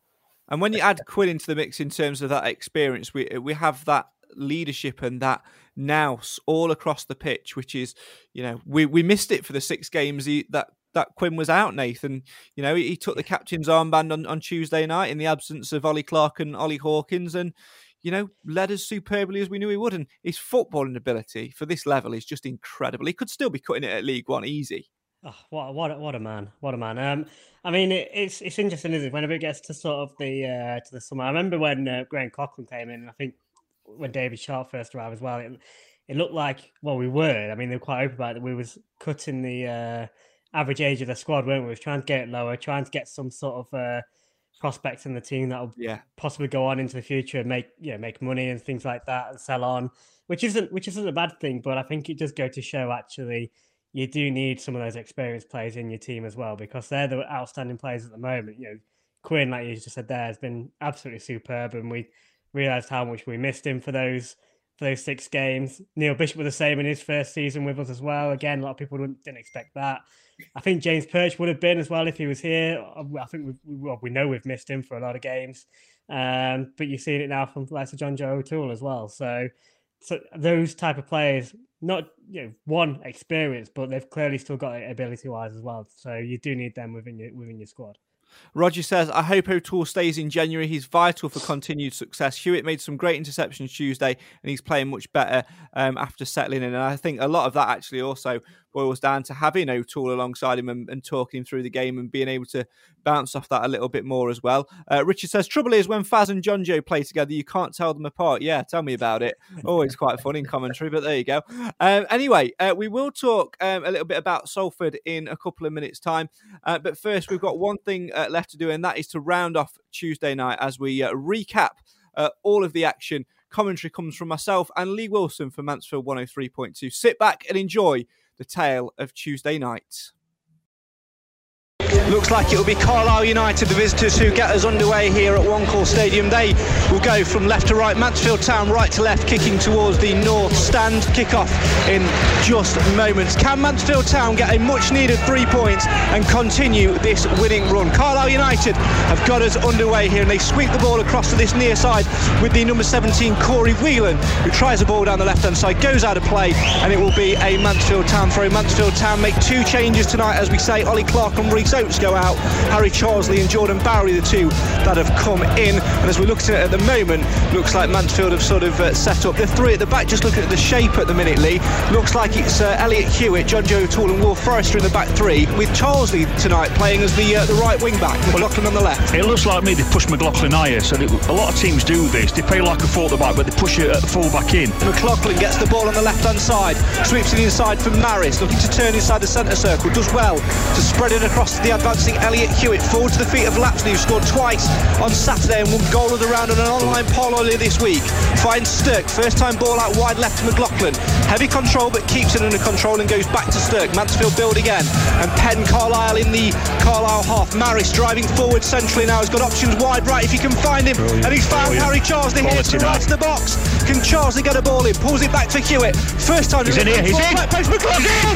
And when you add Quinn into the mix in terms of that experience, we we have that leadership and that nous all across the pitch, which is, you know, we, we missed it for the six games he, that that Quinn was out, Nathan. You know, he, he took the captain's armband on, on Tuesday night in the absence of Ollie Clarke and Ollie Hawkins and, you know, led us superbly as we knew he would. And his footballing ability for this level is just incredible. He could still be cutting it at League One easy. Oh, what what a- what a man! What a man! Um, I mean, it, it's it's interesting, isn't it? Whenever it gets to sort of the uh, to the summer, I remember when uh, Graham Coughlan came in. and I think when David Sharp first arrived as well, it, it looked like well, we were. I mean, they were quite open about it. that We was cutting the uh, average age of the squad, weren't we? We was trying to get it lower, trying to get some sort of uh, prospects in the team that will Yeah. possibly go on into the future and make you know make money and things like that and sell on, which isn't which isn't a bad thing. But I think it does go to show actually you do need some of those experienced players in your team as well because they're the outstanding players at the moment. You know, Quinn, like you just said there, has been absolutely superb, and we realised how much we missed him for those for those six games. Neil Bishop was the same in his first season with us as well. Again, a lot of people didn't, expect that. I think James Perch would have been as well if he was here. I think we, we, well, we know we've missed him for a lot of games, um, but you've seen it now from of Jonjo O'Toole as well. So, so those type of players, not you know one experience, but they've clearly still got it ability wise as well. So you do need them within your within your squad. Roger says, I hope O'Toole stays in January. He's vital for continued success. Hewitt made some great interceptions Tuesday, and he's playing much better um, after settling in. And I think a lot of that actually also boils down to having O'Toole alongside him and, and talking through the game and being able to bounce off that a little bit more as well. Uh, Richard says, Trouble is, when Faz and Jonjo play together, you can't tell them apart. Yeah, tell me about it. Always quite fun in commentary, but there you go. Um, anyway, uh, we will talk um, a little bit about Salford in a couple of minutes' time. Uh, but first, we've got one thing uh, left to do, and that is to round off Tuesday night as we uh, recap uh, all of the action. Commentary comes from myself and Lee Wilson for Mansfield 103.2. Sit back and enjoy the tale of Tuesday night. Looks like it will be Carlisle United, the visitors who get us underway here at One Stadium. They will go from left to right, Mansfield Town right to left, kicking towards the north stand. Kick-off in just moments. Can Mansfield Town get a much-needed three points and continue this winning run? Carlisle United have got us underway here, and they sweep the ball across to this near side with the number 17 Corey Whelan, who tries the ball down the left-hand side, goes out of play, and it will be a Mansfield Town throw. Mansfield Town make two changes tonight, as we say. Ollie Clarke and Rhys Oates go out. Harry Charsley and Jordan Bowery, the two that have come in. And as we look at it at the moment, looks like Mansfield have sort of uh, set up the three at the back. Just looking at the shape at the minute, Lee. Looks like it's uh, Elliott Hewitt, Jonjo Toole, and Will Forrester in the back three, with Charsley tonight playing as the uh, the right wing back. McLaughlin on the left. It looks like me they push McLaughlin higher, so it, a lot of teams do this. They play like a full back, but they push it at full back in. McLaughlin gets the ball on the left hand side, sweeps it inside for Maris, looking to turn inside the centre circle, does well to spread it across to the advancing Elliott Hewitt, forward to the feet of Lapslie, who scored twice on Saturday and won goal of the round on an online poll earlier this week. Finds Stirk, first time ball out wide left to McLaughlin. Heavy control, but keeps it under control and goes back to Stirk. Mansfield build again, and Penn Carlisle in the Carlisle half. Maris driving forward centrally now, He's got options wide right if he can find him, and he's found Brilliant. Harry Charsley here to Quality the right of the box. Can Charles get a ball in? Pulls it back to Hewitt. First time He's in here, he's in. Post McLaughlin!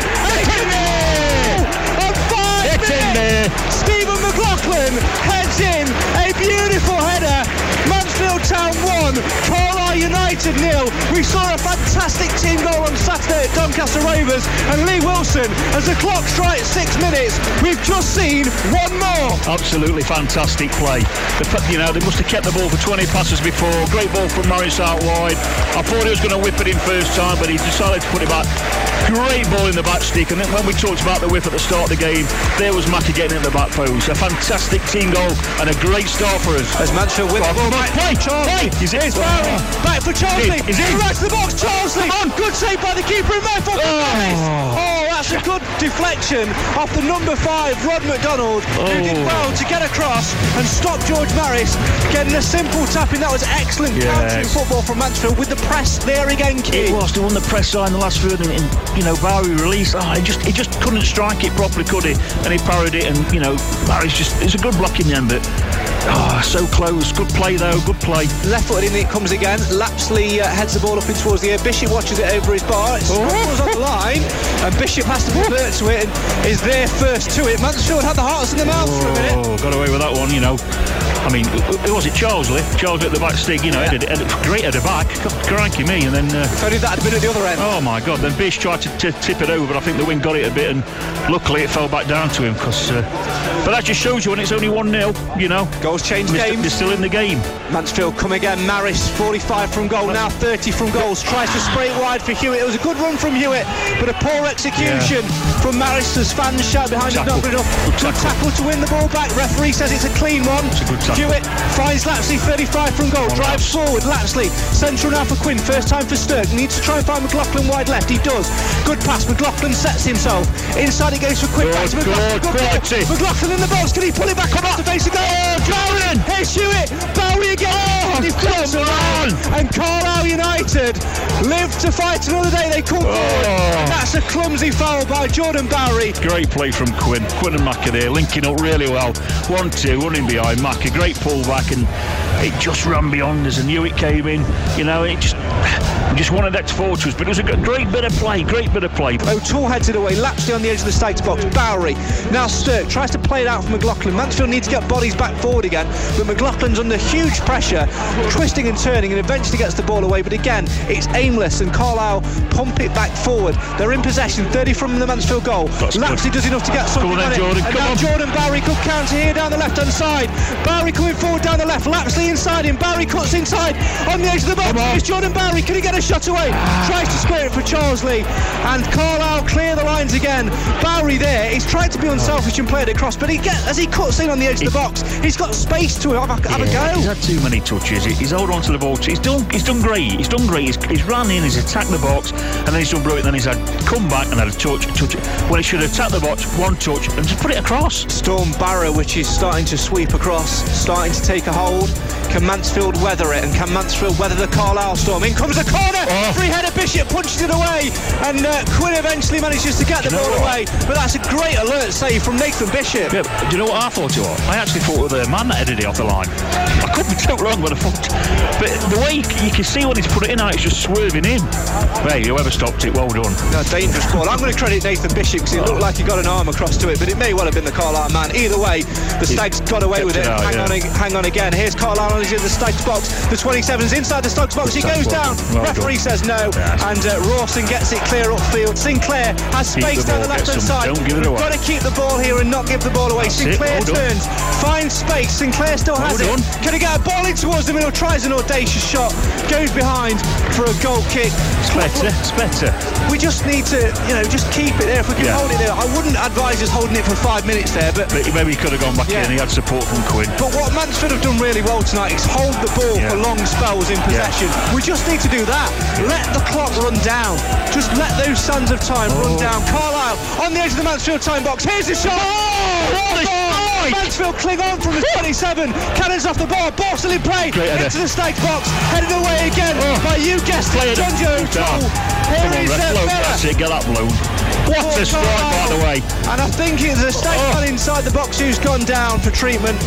Get in there. Stephen McLaughlin heads in a beautiful header. Mansfield Town 1, Carlisle United nil. We saw a fantastic team goal on Saturday at Doncaster Rovers and Lee Wilson as the clock strikes six minutes. We've just seen one more. Absolutely fantastic play. The, you know, they must have kept the ball for 20 passes before. Great ball from Maris out wide. I thought he was going to whip it in first time, but he decided to put it back. Great ball in the back stick. And then when we talked about the whip at the start of the game, there was Matty getting in the back post. A fantastic team goal and a great start for us. As Mansfield with the ball back. Play, Charlie. He's in. Barry. Back for Charlie. He's in. Right to the box. Charlie. Good save by the keeper in Mayfield. Oh. oh, that's a good deflection off the number five, Rod McDonald, who did Oh. well to get across and stop George Maris getting a simple tap in. That was excellent Yes. countering football from Mansfield with the press there again, Keith. It was. They won the press side in the last third, and, and you know Barry released. Oh, he just he just couldn't strike it properly, could he? And he parried it, and you know Barry's just it's a good block in the end, but oh, so close. Good play though. Good play. Left footed in it comes again. Lapslie uh, heads the ball up in towards the air. Bishop watches it over his bar. It's was on the line, and Bishop has to revert to it and is there first to it. Mansfield had the hearts in the mouth for a minute. Oh, got away with that one, you know. I mean, who was it? Charsley. Charsley at the back stick, you know, headed, headed, great at the back. Crikey me, and then. Uh, if only that had been at the other end. Oh my God! Then Bish tried to, to tip it over, but I think the wind got it a bit, and luckily it fell back down to him. Cause, uh, but that just shows you when it's only one 0 you know. Goals change games. They're still in the game. Mansfield come again. Maris 45 from goal, now 30 from goals. Tries to spray it wide for Hewitt. It was a good run from Hewitt, but a poor execution from Maris as fans shout behind him. Not good enough. Good tackle. to win the ball back. Referee says it's a clean one. It's a good tackle. Hewitt finds Lapslie 35 from goal. Drives forward. Lapslie central now for Quinn. First time for Stirk. Needs to try and find McLaughlin wide left. He does. Good pass. McLaughlin sets himself. Inside it goes for Quinn. Back to Good, McLaughlin. good, quality. McLaughlin in the box. Can he pull it back up to face the goal? Darren! Here's Hewitt. Bowie again. he flips around. And Carlisle United live to fight another day. They come. Oh. And that's a clumsy foul by Jordan Bowery. Great play from Quinn. Quinn and Macca there, linking up really well. 1 2, running behind Macca. Great pull back, and it just ran beyond us. And it came in. You know, it just. Just wanted that to fall to us, but it was a great bit of play, great bit of play. O'Toole heads it away, Lapslie on the edge of the Stags box. Bowery now Stirk tries to play it out for McLaughlin. Mansfield needs to get bodies back forward again, but McLaughlin's under huge pressure, twisting and turning, and eventually gets the ball away. But again, it's aimless, and Carlisle pump it back forward. They're in possession, 30 from the Mansfield goal. That's Lapslie does enough to get something on then, on it. Jordan, and now on. Jordan Bowery could counter here down the left-hand side. Bowery coming forward down the left. Lapslie inside him. Barry cuts inside on the edge of the box. Here's Jordan Barry. Can he get a shot away? Ah. Tries to square it for Charsley. And Carlisle clear the lines again. Barry there. He's tried to be unselfish and play it across, but he get as he cuts in on the edge of the box, he's got space to have a, have a go. He's had too many touches. He's held on to the ball. He's done. He's done great. He's done great. He's, he's ran in. He's attacked the box, and then he's done brilliant. Then he's had come back and had a touch, touch. Well, he should have attacked the box, one touch, and just put it across. Storm Barra, which is starting to sweep across, starting to take a hold. Can Mansfield weather it? And can Mansfield weather the Carlisle storm? In comes the corner. Oh. Free header Bishop punches it away. And uh, Quinn eventually manages to get the you ball away. But that's a great alert save from Nathan Bishop. Yeah, do you know what I thought was? I actually thought the man that headed it off the line. I could be totally wrong, but I thought. But the way you, you can see when he's put it in, how it's just swerving in. Hey, whoever stopped it, well done. No, dangerous ball. I'm going to credit Nathan Bishop because it looked like he got an arm across to it, but it may well have been the Carlisle man. Either way, the Stags got away with it. it out, hang, yeah. on, hang on again. Here's Carlisle on the Stags box. The 27's inside the Stags box. He goes down. Well Referee done. says no, Yes. and uh, Rawson gets it clear upfield. Sinclair has Keep space the down the left hand side. don't give it away. got to keep the ball here and not give the ball away. That's. Sinclair Well turns, finds space. Sinclair still has Well it. done. Can he get a ball in towards the middle? Tries an audacious shot, goes behind for a goal kick. It's better. It's better. We just need to, you know, just keep it there. If we can Yeah. hold it there, I wouldn't advise us holding it for five minutes there, but. But maybe he could have gone back Yeah. in. He had support from Quinn. But what Mansfield have done really well tonight is hold the ball Yeah. for long spells in possession. We just need to do that. Let the clock run down. Just let those sands of time Oh. run down. Carlisle on the edge of the Mansfield time box. Here's the shot. Oh, Mansfield cling on from the 27. Cannons off the ball. Ball still in play. Into the Stags box. Headed away again by you guessed it, it. Jonjo Down. Come Here on, uh, blown. That's it. Get that blown. What a strike, by the way. And I think it's a stag Oh. man inside the box who's gone down for treatment,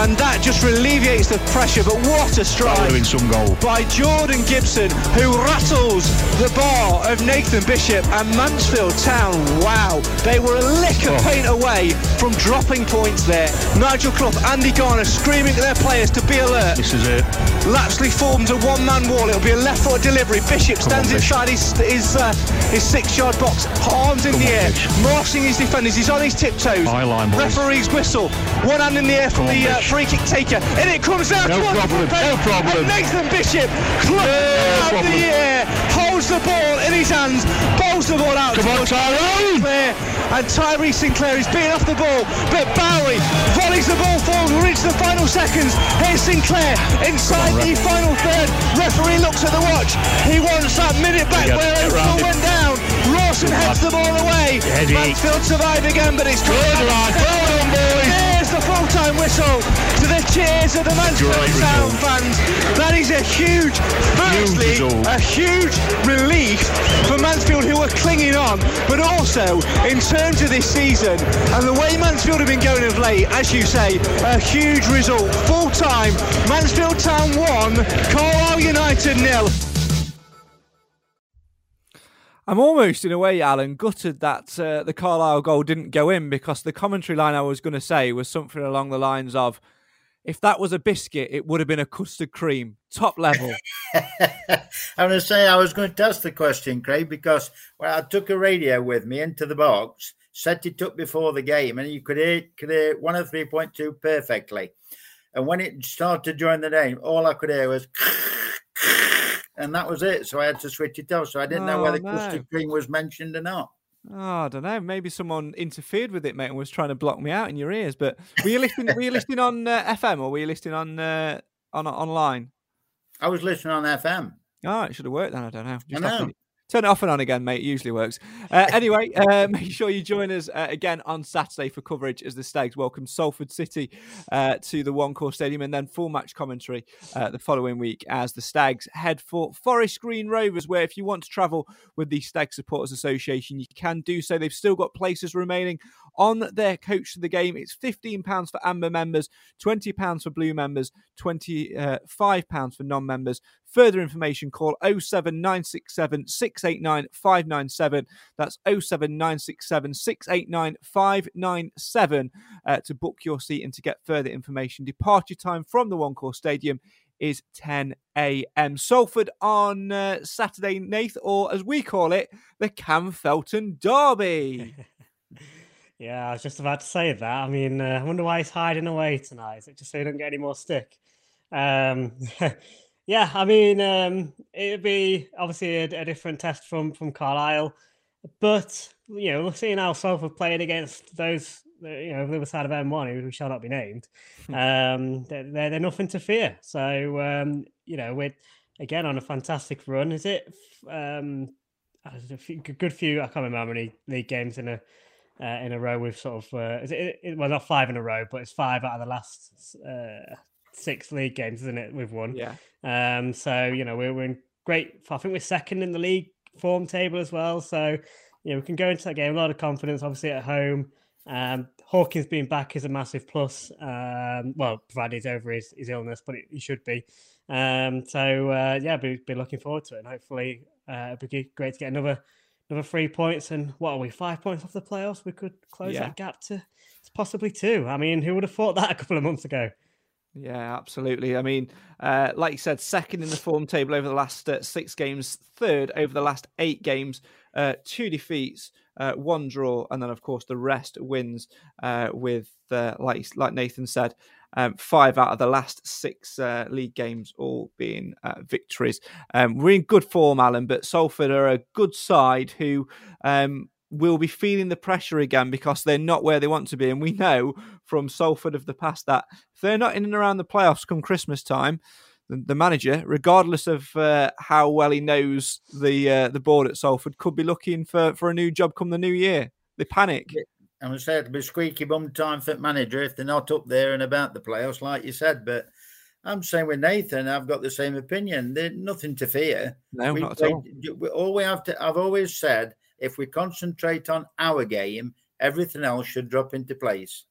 and that just alleviates the pressure. But what a strike Following some goal. by Jordan Gibson, who rattles the bar of Nathan Bishop and Mansfield Town. Wow, they were a lick of Oh. paint away from dropping points there. Nigel Clough, Andy Garner screaming at their players to be alert. This is it. Lapslie forms a one-man wall. It'll be a left-foot delivery. Bishop stands inside his his, uh, his six-yard box, arms in Come the on, air, Bish. marching his defenders. He's on his tiptoes. Line. Referee's whistle. One hand in the air from on, the uh, free kick taker, and it comes out. No to one problem, no problem. and Nathan Bishop clubs No out problem. the air, holds the ball in his hands, bowls the ball out. Come on, Tyrone! And Tyree Sinclair is beating off the ball, but Bowery volleys the ball forward. We're into the final seconds. Here's Sinclair inside on, the final third. Referee looks at the watch. He wants that minute back where get O'Toole round it. went down. Rawson heads the ball away. Heady. Mansfield survive again, but it's Good lad. Well done, boys. There's the full-time whistle to the cheers of the Mansfield Great Town result. fans. That is a huge, firstly, result. a huge relief for Mansfield who are clinging on, but also in terms of this season and the way Mansfield have been going of late, as you say, a huge result. Full-time, Mansfield Town 1, Carlisle United nil. I'm almost, in a way, Alan, gutted that uh, the Carlisle goal didn't go in because the commentary line I was going to say was something along the lines of, if that was a biscuit, it would have been a custard cream, top level. I'm going to say I was going to ask the question, Craig, because well, I took a radio with me into the box, set it up before the game, and you could hear, could hear 103.2 perfectly. And when it started during the game, all I could hear was, and that was it. So I had to switch it off. So I didn't know Oh, whether no. custard cream was mentioned or not. Oh, I don't know. Maybe someone interfered with it, mate, and was trying to block me out in your ears. But were you listening? were you listening on uh, FM or were you listening on uh, on online? I was listening on FM. Oh, it should have worked then. I don't know. Just I know. Turn it off and on again, mate. It usually works. Uh, anyway, uh, make sure you join us uh, again on Saturday for coverage as the Stags welcome Salford City uh, to the One Call Stadium and then full match commentary uh, the following week as the Stags head for Forest Green Rovers, where if you want to travel with the Stag Supporters Association, you can do so. They've still got places remaining on their coach to the game. It's £15 for Amber members, £20 for Blue members, £25 for non members. Further information, call 07967 689 597. That's 07967 689 597 uh, to book your seat and to get further information. Departure time from the One Call Stadium is 10 a.m. Salford on uh, Saturday, Nath, or as we call it, the Cam Felton Derby. Yeah, I was just about to say that. I mean, uh, I wonder why he's hiding away tonight. Is it just so he don't get any more stick? Um, yeah, I mean, um, it'd be obviously a, a different test from from Carlisle, but you know, we're seeing how Salford played against those, you know, the other side of M1, who shall not be named. um, they're, they're they're nothing to fear. So um, you know, we're again on a fantastic run. Is it? Um, a good few. I can't remember how many league games in a uh, in a row. We've sort of uh, is it, it, well not five in a row, but it's five out of the last uh, six league games, isn't it? We've won. Yeah. Um. So you know we're, we're in great. I think we're second in the league form table as well. So you know we can go into that game a lot of confidence. Obviously at home. Um, Hawkins being back is a massive plus. Um, well, provided he's over his, his illness, but he should be. Um, so uh, yeah, be, be looking forward to it, and hopefully uh, it'd be great to get another another three points. And what are we? Five points off the playoffs. We could close Yeah. that gap to, to possibly two. I mean, who would have thought that a couple of months ago? Yeah, absolutely. I mean, uh, like you said, second in the form table over the last uh, six games, third over the last eight games, uh, two defeats, uh, one draw, and then of course the rest wins. Uh, with uh, like like Nathan said, um, five out of the last six uh, league games all being uh, victories. Um, we're in good form, Alan, but Salford are a good side who. Um, will be feeling the pressure again because they're not where they want to be. And we know from Salford of the past that if they're not in and around the playoffs come Christmas time, the, manager, regardless of uh, how well he knows the uh, the board at Salford, could be looking for, for a new job come the new year. They panic. I'm going to say it'll be squeaky bum time for the manager if they're not up there and about the playoffs, like you said. But I'm saying with Nathan, I've got the same opinion. There's nothing to fear. No, we not at all. we- all we have to, I've always said, if we concentrate on our game, everything else should drop into place.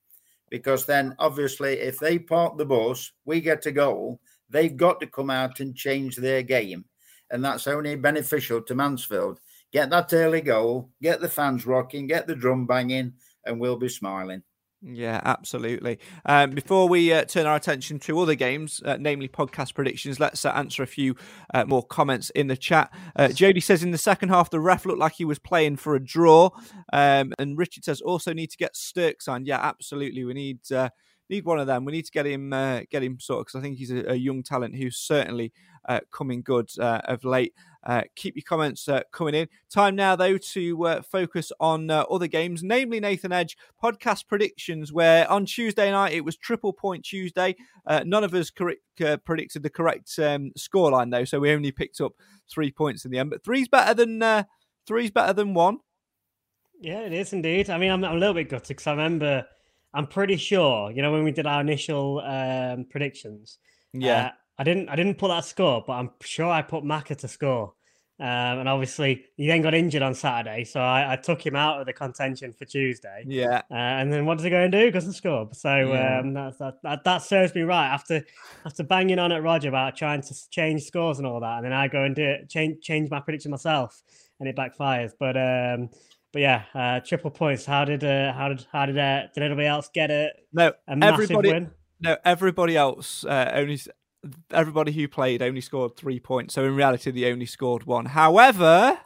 Because then, obviously, if they park the bus, we get a goal, they've got to come out and change their game. And that's only beneficial to Mansfield. Get that early goal, get the fans rocking, get the drum banging, and we'll be smiling. Yeah, absolutely. Um, before we uh, turn our attention to other games, uh, namely podcast predictions, let's uh, answer a few uh, more comments in the chat. Uh, Jody says in the second half, the ref looked like he was playing for a draw. Um, and Richard says also need to get Stirk signed. Yeah, absolutely. We need uh, need one of them. We need to get him get him sorted because I think he's a, a, young talent who's certainly coming good of late. Uh, keep your comments uh, coming in. Time now, though, to uh, focus on uh, other games, namely Nathan Edge podcast predictions, where on Tuesday night it was triple point Tuesday. Uh, none of us correct, uh, predicted the correct um, scoreline, though, so we only picked up three points in the end. But three's better than three's better than one. Yeah, it is indeed. I mean, I'm, I'm a little bit gutted because I remember, I'm pretty sure, you know, when we did our initial um, predictions. Yeah. I didn't I didn't put that score, but I'm sure I put Macca to score. Um, and obviously, he then got injured on Saturday, so I, I, took him out of the contention for Tuesday. Yeah. Uh, and then what does he go and do? Doesn't score. So yeah. um, that, that, that serves me right after after banging on at Roger about trying to change scores and all that, and then I go and do it, change change my prediction myself, and it backfires. But um, but yeah, uh, triple points. How did uh, how did how did uh, did anybody else get it? No, a everybody. Win? No, everybody else uh, only everybody who played only scored three points. So in reality, they only scored one. However.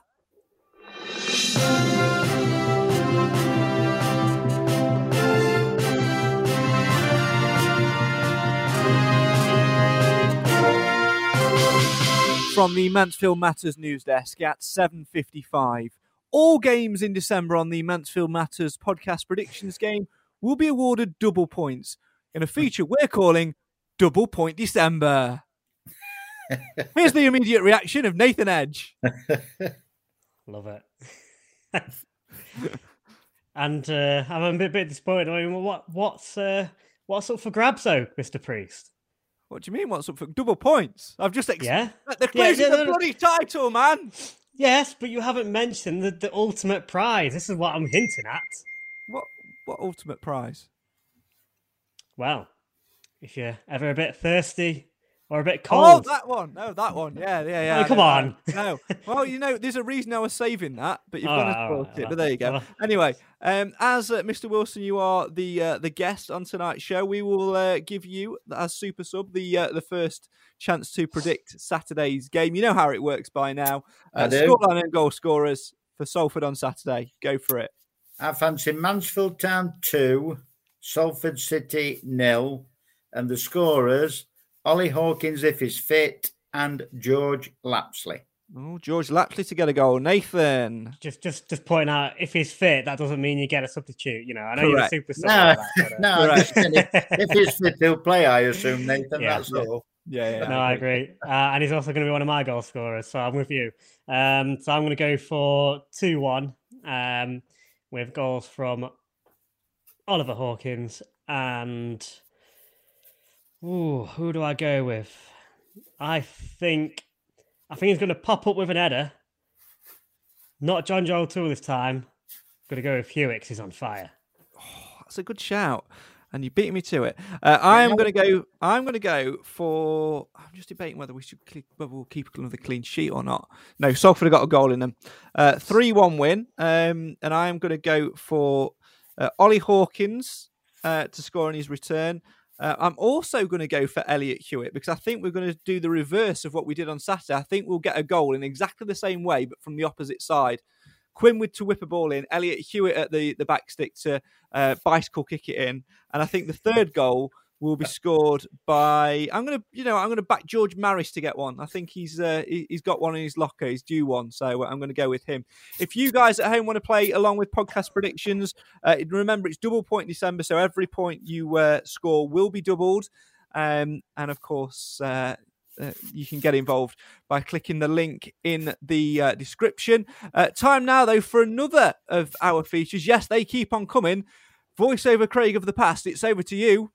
From the Mansfield Matters news desk at 7.55. All games in December on the Mansfield Matters podcast predictions game will be awarded double points in a feature we're calling double point December. Here's the immediate reaction of Nathan Edge. Love it. and uh, I'm a bit, bit disappointed. I mean, what what's uh, what's up for grabs though, Mister Priest? What do you mean? What's up for double points? I've just ex- yeah. They're crazy yeah, the bloody title, man. Yes, but you haven't mentioned the, the ultimate prize. This is what I'm hinting at. What what ultimate prize? Well, if you're ever a bit thirsty or a bit Oh, cold. that one. No, that one. Yeah, yeah, yeah. Oh, come no, on. No. Well, you know, there's a reason I was saving that, but you've All gone right, and all right, it. all But there you go. Anyway, um, as uh, Mr. Wilson, you are the uh, the guest on tonight's show. We will uh, give you, as super sub, the uh, the first chance to predict Saturday's game. You know how it works by now. I Uh, do. Scoreline and goal scorers for Salford on Saturday. Go for it. I fancy Mansfield Town 2, Salford City nil, and the scorers Ollie Hawkins if he's fit, and George Lapslie. Oh, George Lapslie to get a goal. Nathan. Just, just, just point out if he's fit, that doesn't mean you get a substitute. You know, I know Correct. you're a super sub. No, and all that, but, uh, no, I'm if, if he's fit, he'll play, I assume, Nathan. Yeah. that's all. Yeah, yeah. no, I agree. Uh, and he's also going to be one of my goal scorers, so I'm with you. Um, so I'm going to go for 2 1 um, with goals from Oliver Hawkins and. Ooh, who do I go with? I think. I think he's going to pop up with an header. Not Jonjo O'Toole this time. I'm going to go with Hewitt he's on fire. That's a good shout. And you beat me to it. Uh, I am going to go. I'm going to go for. I'm just debating whether we should whether we'll keep another clean sheet or not. No, Salford have got a goal in them. Uh, Three-one win. Um, and I am going to go for uh, Ollie Hawkins uh, to score on his return. Uh, I'm also going to go for Elliott Hewitt because I think we're going to do the reverse of what we did on Saturday. I think we'll get a goal in exactly the same way, but from the opposite side. Quinwood to whip a ball in, Elliott Hewitt at the, the back stick to uh, bicycle kick it in, and I think the third goal will be scored by I'm gonna you know I'm gonna back George Maris to get one. I think he's uh, he, he's got one in his locker. He's due one, so I'm gonna go with him. If you guys at home want to play along with podcast predictions, uh, remember it's double point December, so every point you uh, score will be doubled, um, and of course. Uh, uh, you can get involved by clicking the link in the uh, description. Uh, time now, though, for another of our features. Yes, they keep on coming. Voiceover Craig of the past, it's over to you.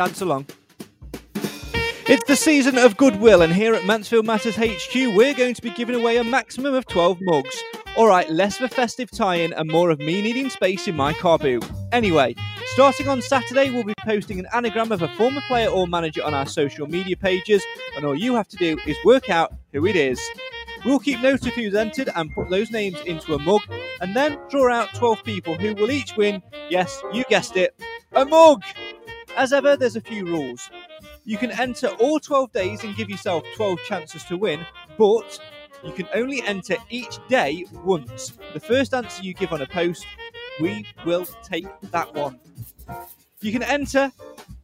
Dance along. It's the season of goodwill, and here at Mansfield Matters HQ, we're going to be giving away a maximum of 12 mugs. Alright, less of a festive tie in and more of me needing space in my car boot. Anyway, starting on Saturday, we'll be posting an anagram of a former player or manager on our social media pages, and all you have to do is work out who it is. We'll keep note of who's entered and put those names into a mug, and then draw out 12 people who will each win, yes, you guessed it, a mug! As ever, there's a few rules. You can enter all 12 days and give yourself 12 chances to win, but you can only enter each day once. The first answer you give on a post, we will take that one. You can enter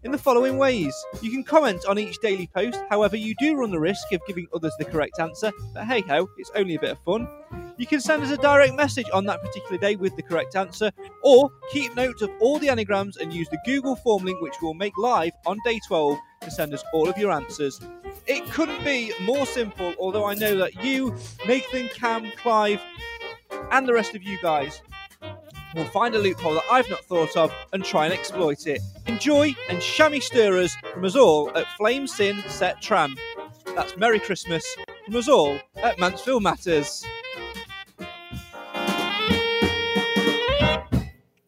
in the following ways. You can comment on each daily post, however, you do run the risk of giving others the correct answer, but hey ho, it's only a bit of fun. You can send us a direct message on that particular day with the correct answer, or keep notes of all the anagrams and use the Google form link, which we'll make live on day 12 to send us all of your answers. It couldn't be more simple, although I know that you, Nathan, Cam, Clive, and the rest of you guys will find a loophole that I've not thought of and try and exploit it. Enjoy and shammy stirrers from us all at Flame Sin Set Tram. That's Merry Christmas from us all at Mansfield Matters.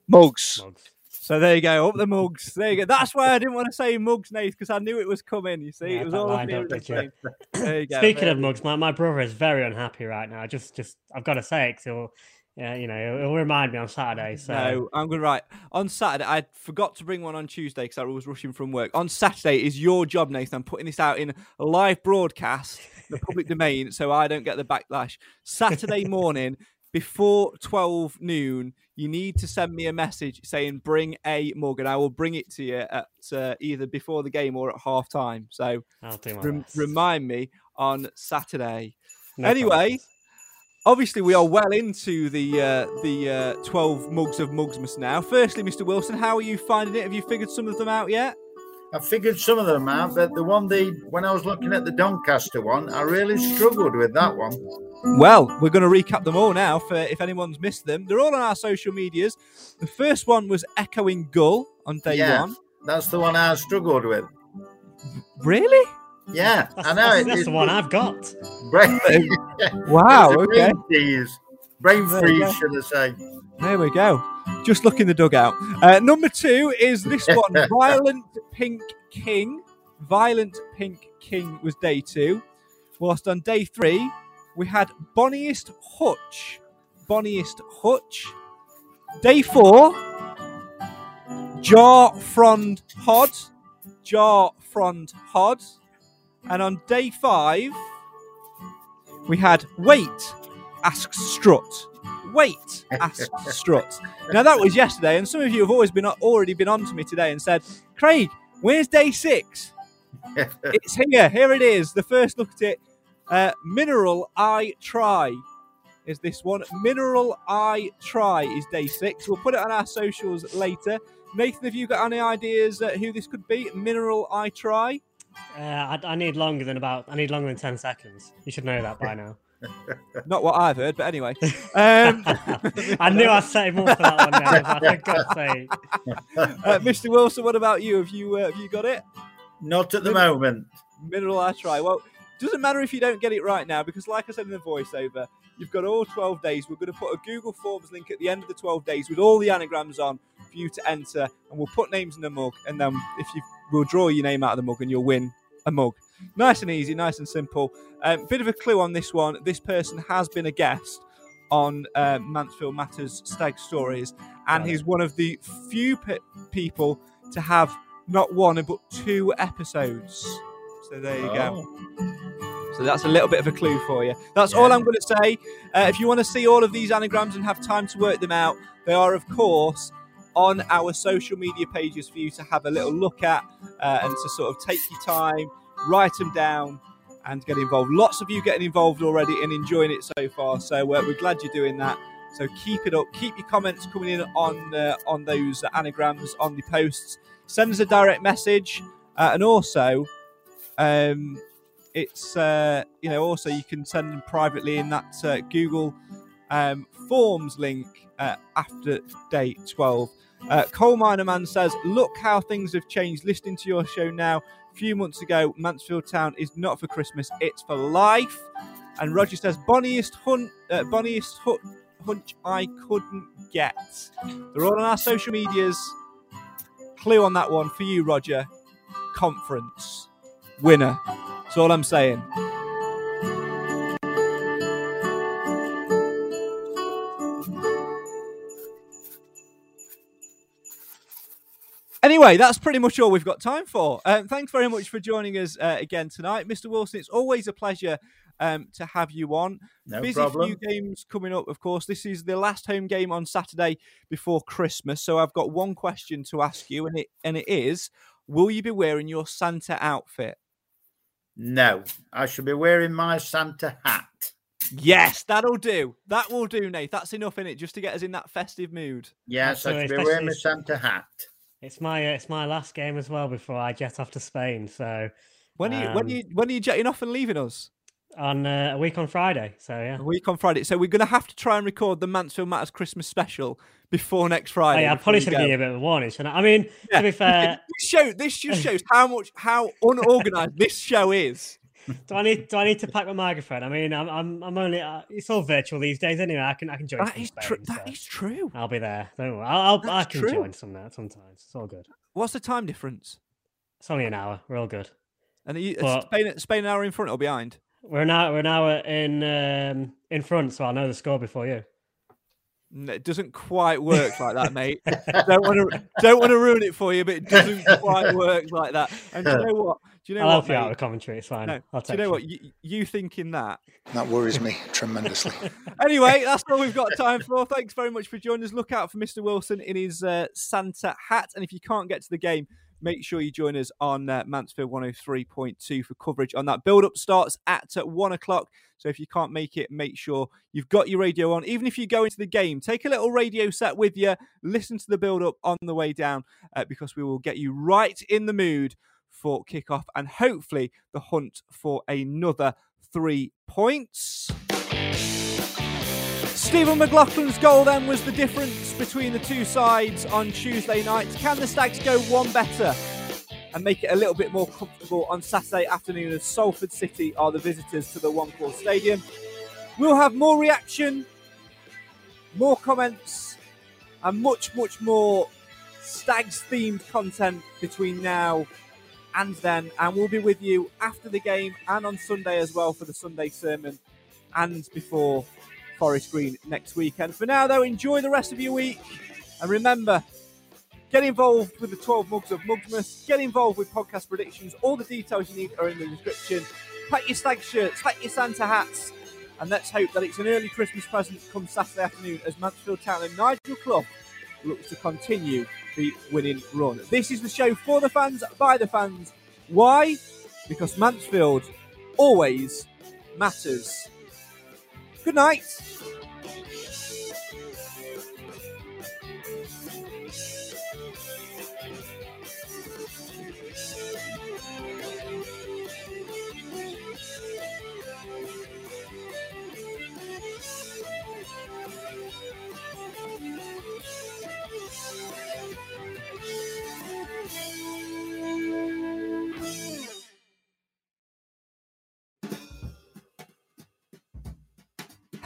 Mugs. So there you go, up the mugs. There you go. That's why I didn't want to say mugs, Nate, because I knew it was coming. You see, Yeah, it was all lined here up, at the did you? There you go. Speaking there of mugs, my, my brother is very unhappy right now. Just, just I've got to say it 'cause he'll, yeah, you know, it'll he'll remind me on Saturday. So No, I'm good. Right on Saturday, I forgot to bring one on Tuesday because I was rushing from work. On Saturday is your job, Nathan. I'm putting this out in a live broadcast, the public domain, so I don't get the backlash. Saturday morning before 12 noon, you need to send me a message saying "bring a Morgan. I will bring it to you at uh, either before the game or at half time. So I'll do my rem- remind me on Saturday. No anyway. promises. Obviously, we are well into the uh, the uh, twelve mugs of Mugsmas now. Firstly, Mr. Wilson, how are you finding it? Have you figured some of them out yet? I figured some of them out, but the one the when I was looking at the Doncaster one, I really struggled with that one. Well, we're going to recap them all now for if anyone's missed them. They're all on our social medias. The first one was Echoing Gull on day yeah, one. that's the one I struggled with. Really? Yeah, That's, I know. that's, it- that's it- the one I've got. Brain, Wow, It was a okay. Brain freeze. Brain freeze, should I say? There we go. Just look in the dugout. Uh, number two is this one Violent Pink King. Violent Pink King was day two. Whilst on day three, we had Bonniest Hutch. Bonniest Hutch. Day four, Jar Frond Hod. Jar Frond Hod. And on day five, we had Wait, asks Strut. Wait, asks Strut. Now that was yesterday, and some of you have always been already been on to me today and said, Craig, where's day six? it's here. Here it is. The first look at it. Uh, Mineral I Try is this one. Mineral I Try is day six. We'll put it on our socials later. Nathan, have you got any ideas uh, who this could be? Mineral I Try? Uh, I, I need longer than about. I need longer than ten seconds. You should know that by now. Not what I've heard, but anyway. Um, I knew I'd say more for that one. Now, but for God's sake. uh, Mr. Wilson, what about you? Have you uh, have you got it? Not at the Min- moment. Mineral I try. Well, doesn't matter if you don't get it right now because, like I said in the voiceover, you've got all 12 days. We're going to put a Google Forms link at the end of the 12 days with all the anagrams on for you to enter, and we'll put names in the mug, and then if you, we'll draw your name out of the mug, and you'll win a mug. Nice and easy, nice and simple. Um, bit of a clue on this one. This person has been a guest on uh, Mansfield Matters Stag Stories, and it. he's one of the few pe- people to have not one but two episodes. So there you go. So that's a little bit of a clue for you. That's all I'm going to say. Uh, if you want to see all of these anagrams and have time to work them out, they are, of course, on our social media pages for you to have a little look at uh, and to sort of take your time, write them down, and get involved. Lots of you getting involved already and enjoying it so far. So uh, we're glad you're doing that. So keep it up. Keep your comments coming in on uh, on those anagrams on the posts. Send us a direct message, uh, and also, um, it's uh, you know also you can send them privately in that uh, Google um, Forms link after day twelve. Uh, Coal Miner Man says, Look how things have changed. Listening to your show now. Few months ago, Mansfield Town is not for Christmas, it's for life. And Roger says, Bonniest, hunt, uh, bonniest hu- hunch I couldn't get. They're all on our social medias. Clue on that one for you, Roger. Conference winner. That's all I'm saying. Anyway, that's pretty much all we've got time for. Um, thanks very much for joining us uh, again tonight, Mr. Wilson. It's always a pleasure um, to have you on. No Busy problem. few games coming up, of course. This is the last home game on Saturday before Christmas, so I've got one question to ask you, and it and it is: Will you be wearing your Santa outfit? No, I should be wearing my Santa hat. Yes, that'll do. That will do, Nate. That's enough in it, just to get us in that festive mood. Yes, I Absolutely, should be wearing my Santa hat. It's my uh, it's my last game as well before I jet off to Spain. So When are you when um, are you when are you jetting off and leaving us? on uh, a week on Friday. So yeah. A week on Friday. So we're going to have to try and record the Mansfield Matters Christmas special before next Oh, Friday. yeah, I probably should give you a bit of a warning, shouldn't I? I mean, Yeah. to be fair, this show this just shows how much how unorganized this show is. Do I need do I need to pack my microphone? I mean, I'm I'm, I'm only uh, it's all virtual these days anyway. I can I can join. That from is Spain, true. That so is true. I'll be there. Don't worry. I'll, I'll I can true. join some there sometimes. It's all good. What's the time difference? It's only an hour. We're all good. And are you, But- Spain Spain an hour in front or behind? We're now we're now in um, in front, so I'll know the score before you. It doesn't quite work like that, mate. don't want to don't want to ruin it for you, but it doesn't quite work like that. And you know what? Do you know I'll what? help you out mate? with commentary. It's fine. No, I'll do you text know what? You, you thinking that? That worries me tremendously. anyway, that's all we've got time for. Thanks very much for joining us. Look out for Mr. Wilson in his uh, Santa hat. And if you can't get to the game, make sure you join us on uh, Mansfield 103.2 for coverage on that. Build up starts at uh, one o'clock. So if you can't make it, make sure you've got your radio on. Even if you go into the game, take a little radio set with you, listen to the build up on the way down, uh, because we will get you right in the mood for kickoff and hopefully the hunt for another three points. Stephen McLaughlin's goal then was the difference between the two sides on Tuesday night. Can the Stags go one better and make it a little bit more comfortable on Saturday afternoon as Salford City are the visitors to the One Call Stadium? We'll have more reaction, more comments, and much, much more Stags themed content between now and then. And we'll be with you after the game and on Sunday as well for the Sunday sermon and before Forest Green next weekend. For now, though, enjoy the rest of your week. And remember, get involved with the 12 Mugs of Mugsmas, get involved with podcast predictions. All the details you need are in the description. Pack your stag shirts, pack your Santa hats, and let's hope that it's an early Christmas present come Saturday afternoon as Mansfield Town and Nigel Clough looks to continue the winning run. This is the show for the fans, by the fans. Why? Because Mansfield always matters. Good night.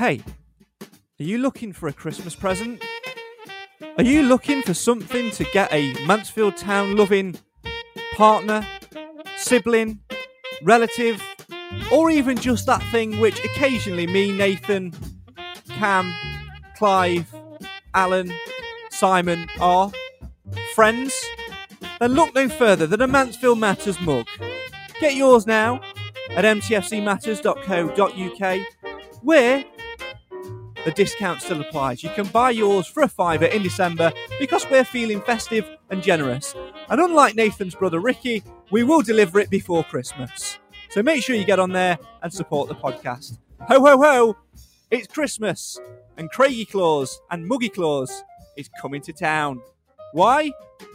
Hey, are you looking for a Christmas present? Are you looking for something to get a Mansfield Town loving partner, sibling, relative, or even just that thing which occasionally me, Nathan, Cam, Clive, Alan, Simon are? Friends? Then look no further than a Mansfield Matters mug. Get yours now at mtfcmatters.co.uk where the discount still applies. You can buy yours for a fiver in December because we're feeling festive and generous. And unlike Nathan's brother Ricky, we will deliver it before Christmas. So make sure you get on there and support the podcast. Ho ho ho! It's Christmas, and Craigie Claus and Muggy Claus is coming to town. Why?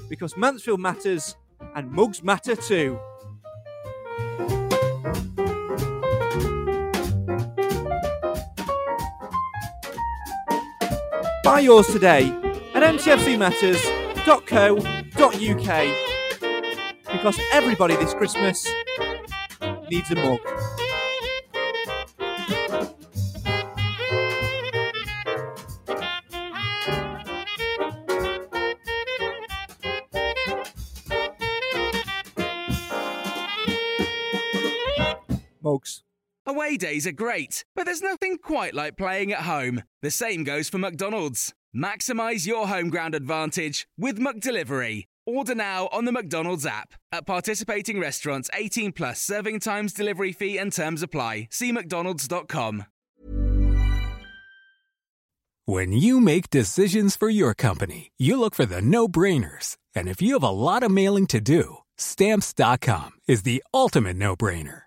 Because Mansfield matters and mugs matter too. Buy yours today at mtfcmatters.co.uk because everybody this Christmas needs a mug. Away days are great, but there's nothing quite like playing at home. The same goes for McDonald's. Maximize your home ground advantage with McDelivery. Order now on the McDonald's app. At participating restaurants, 18 plus serving times, delivery fee, and terms apply. See McDonald's.com. When you make decisions for your company, you look for the no brainers. And if you have a lot of mailing to do, stamps.com is the ultimate no brainer.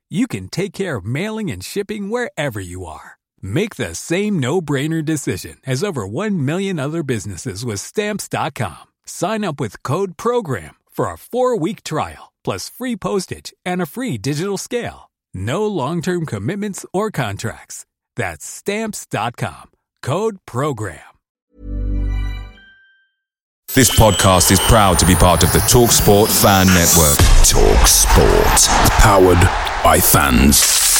you can take care of mailing and shipping wherever you are. Make the same no-brainer decision as over 1 million other businesses with stamps.com. Sign up with code program for a 4-week trial plus free postage and a free digital scale. No long-term commitments or contracts. That's stamps.com. Code program. This podcast is proud to be part of the TalkSport Fan Network. Talk Sport. Powered by fans.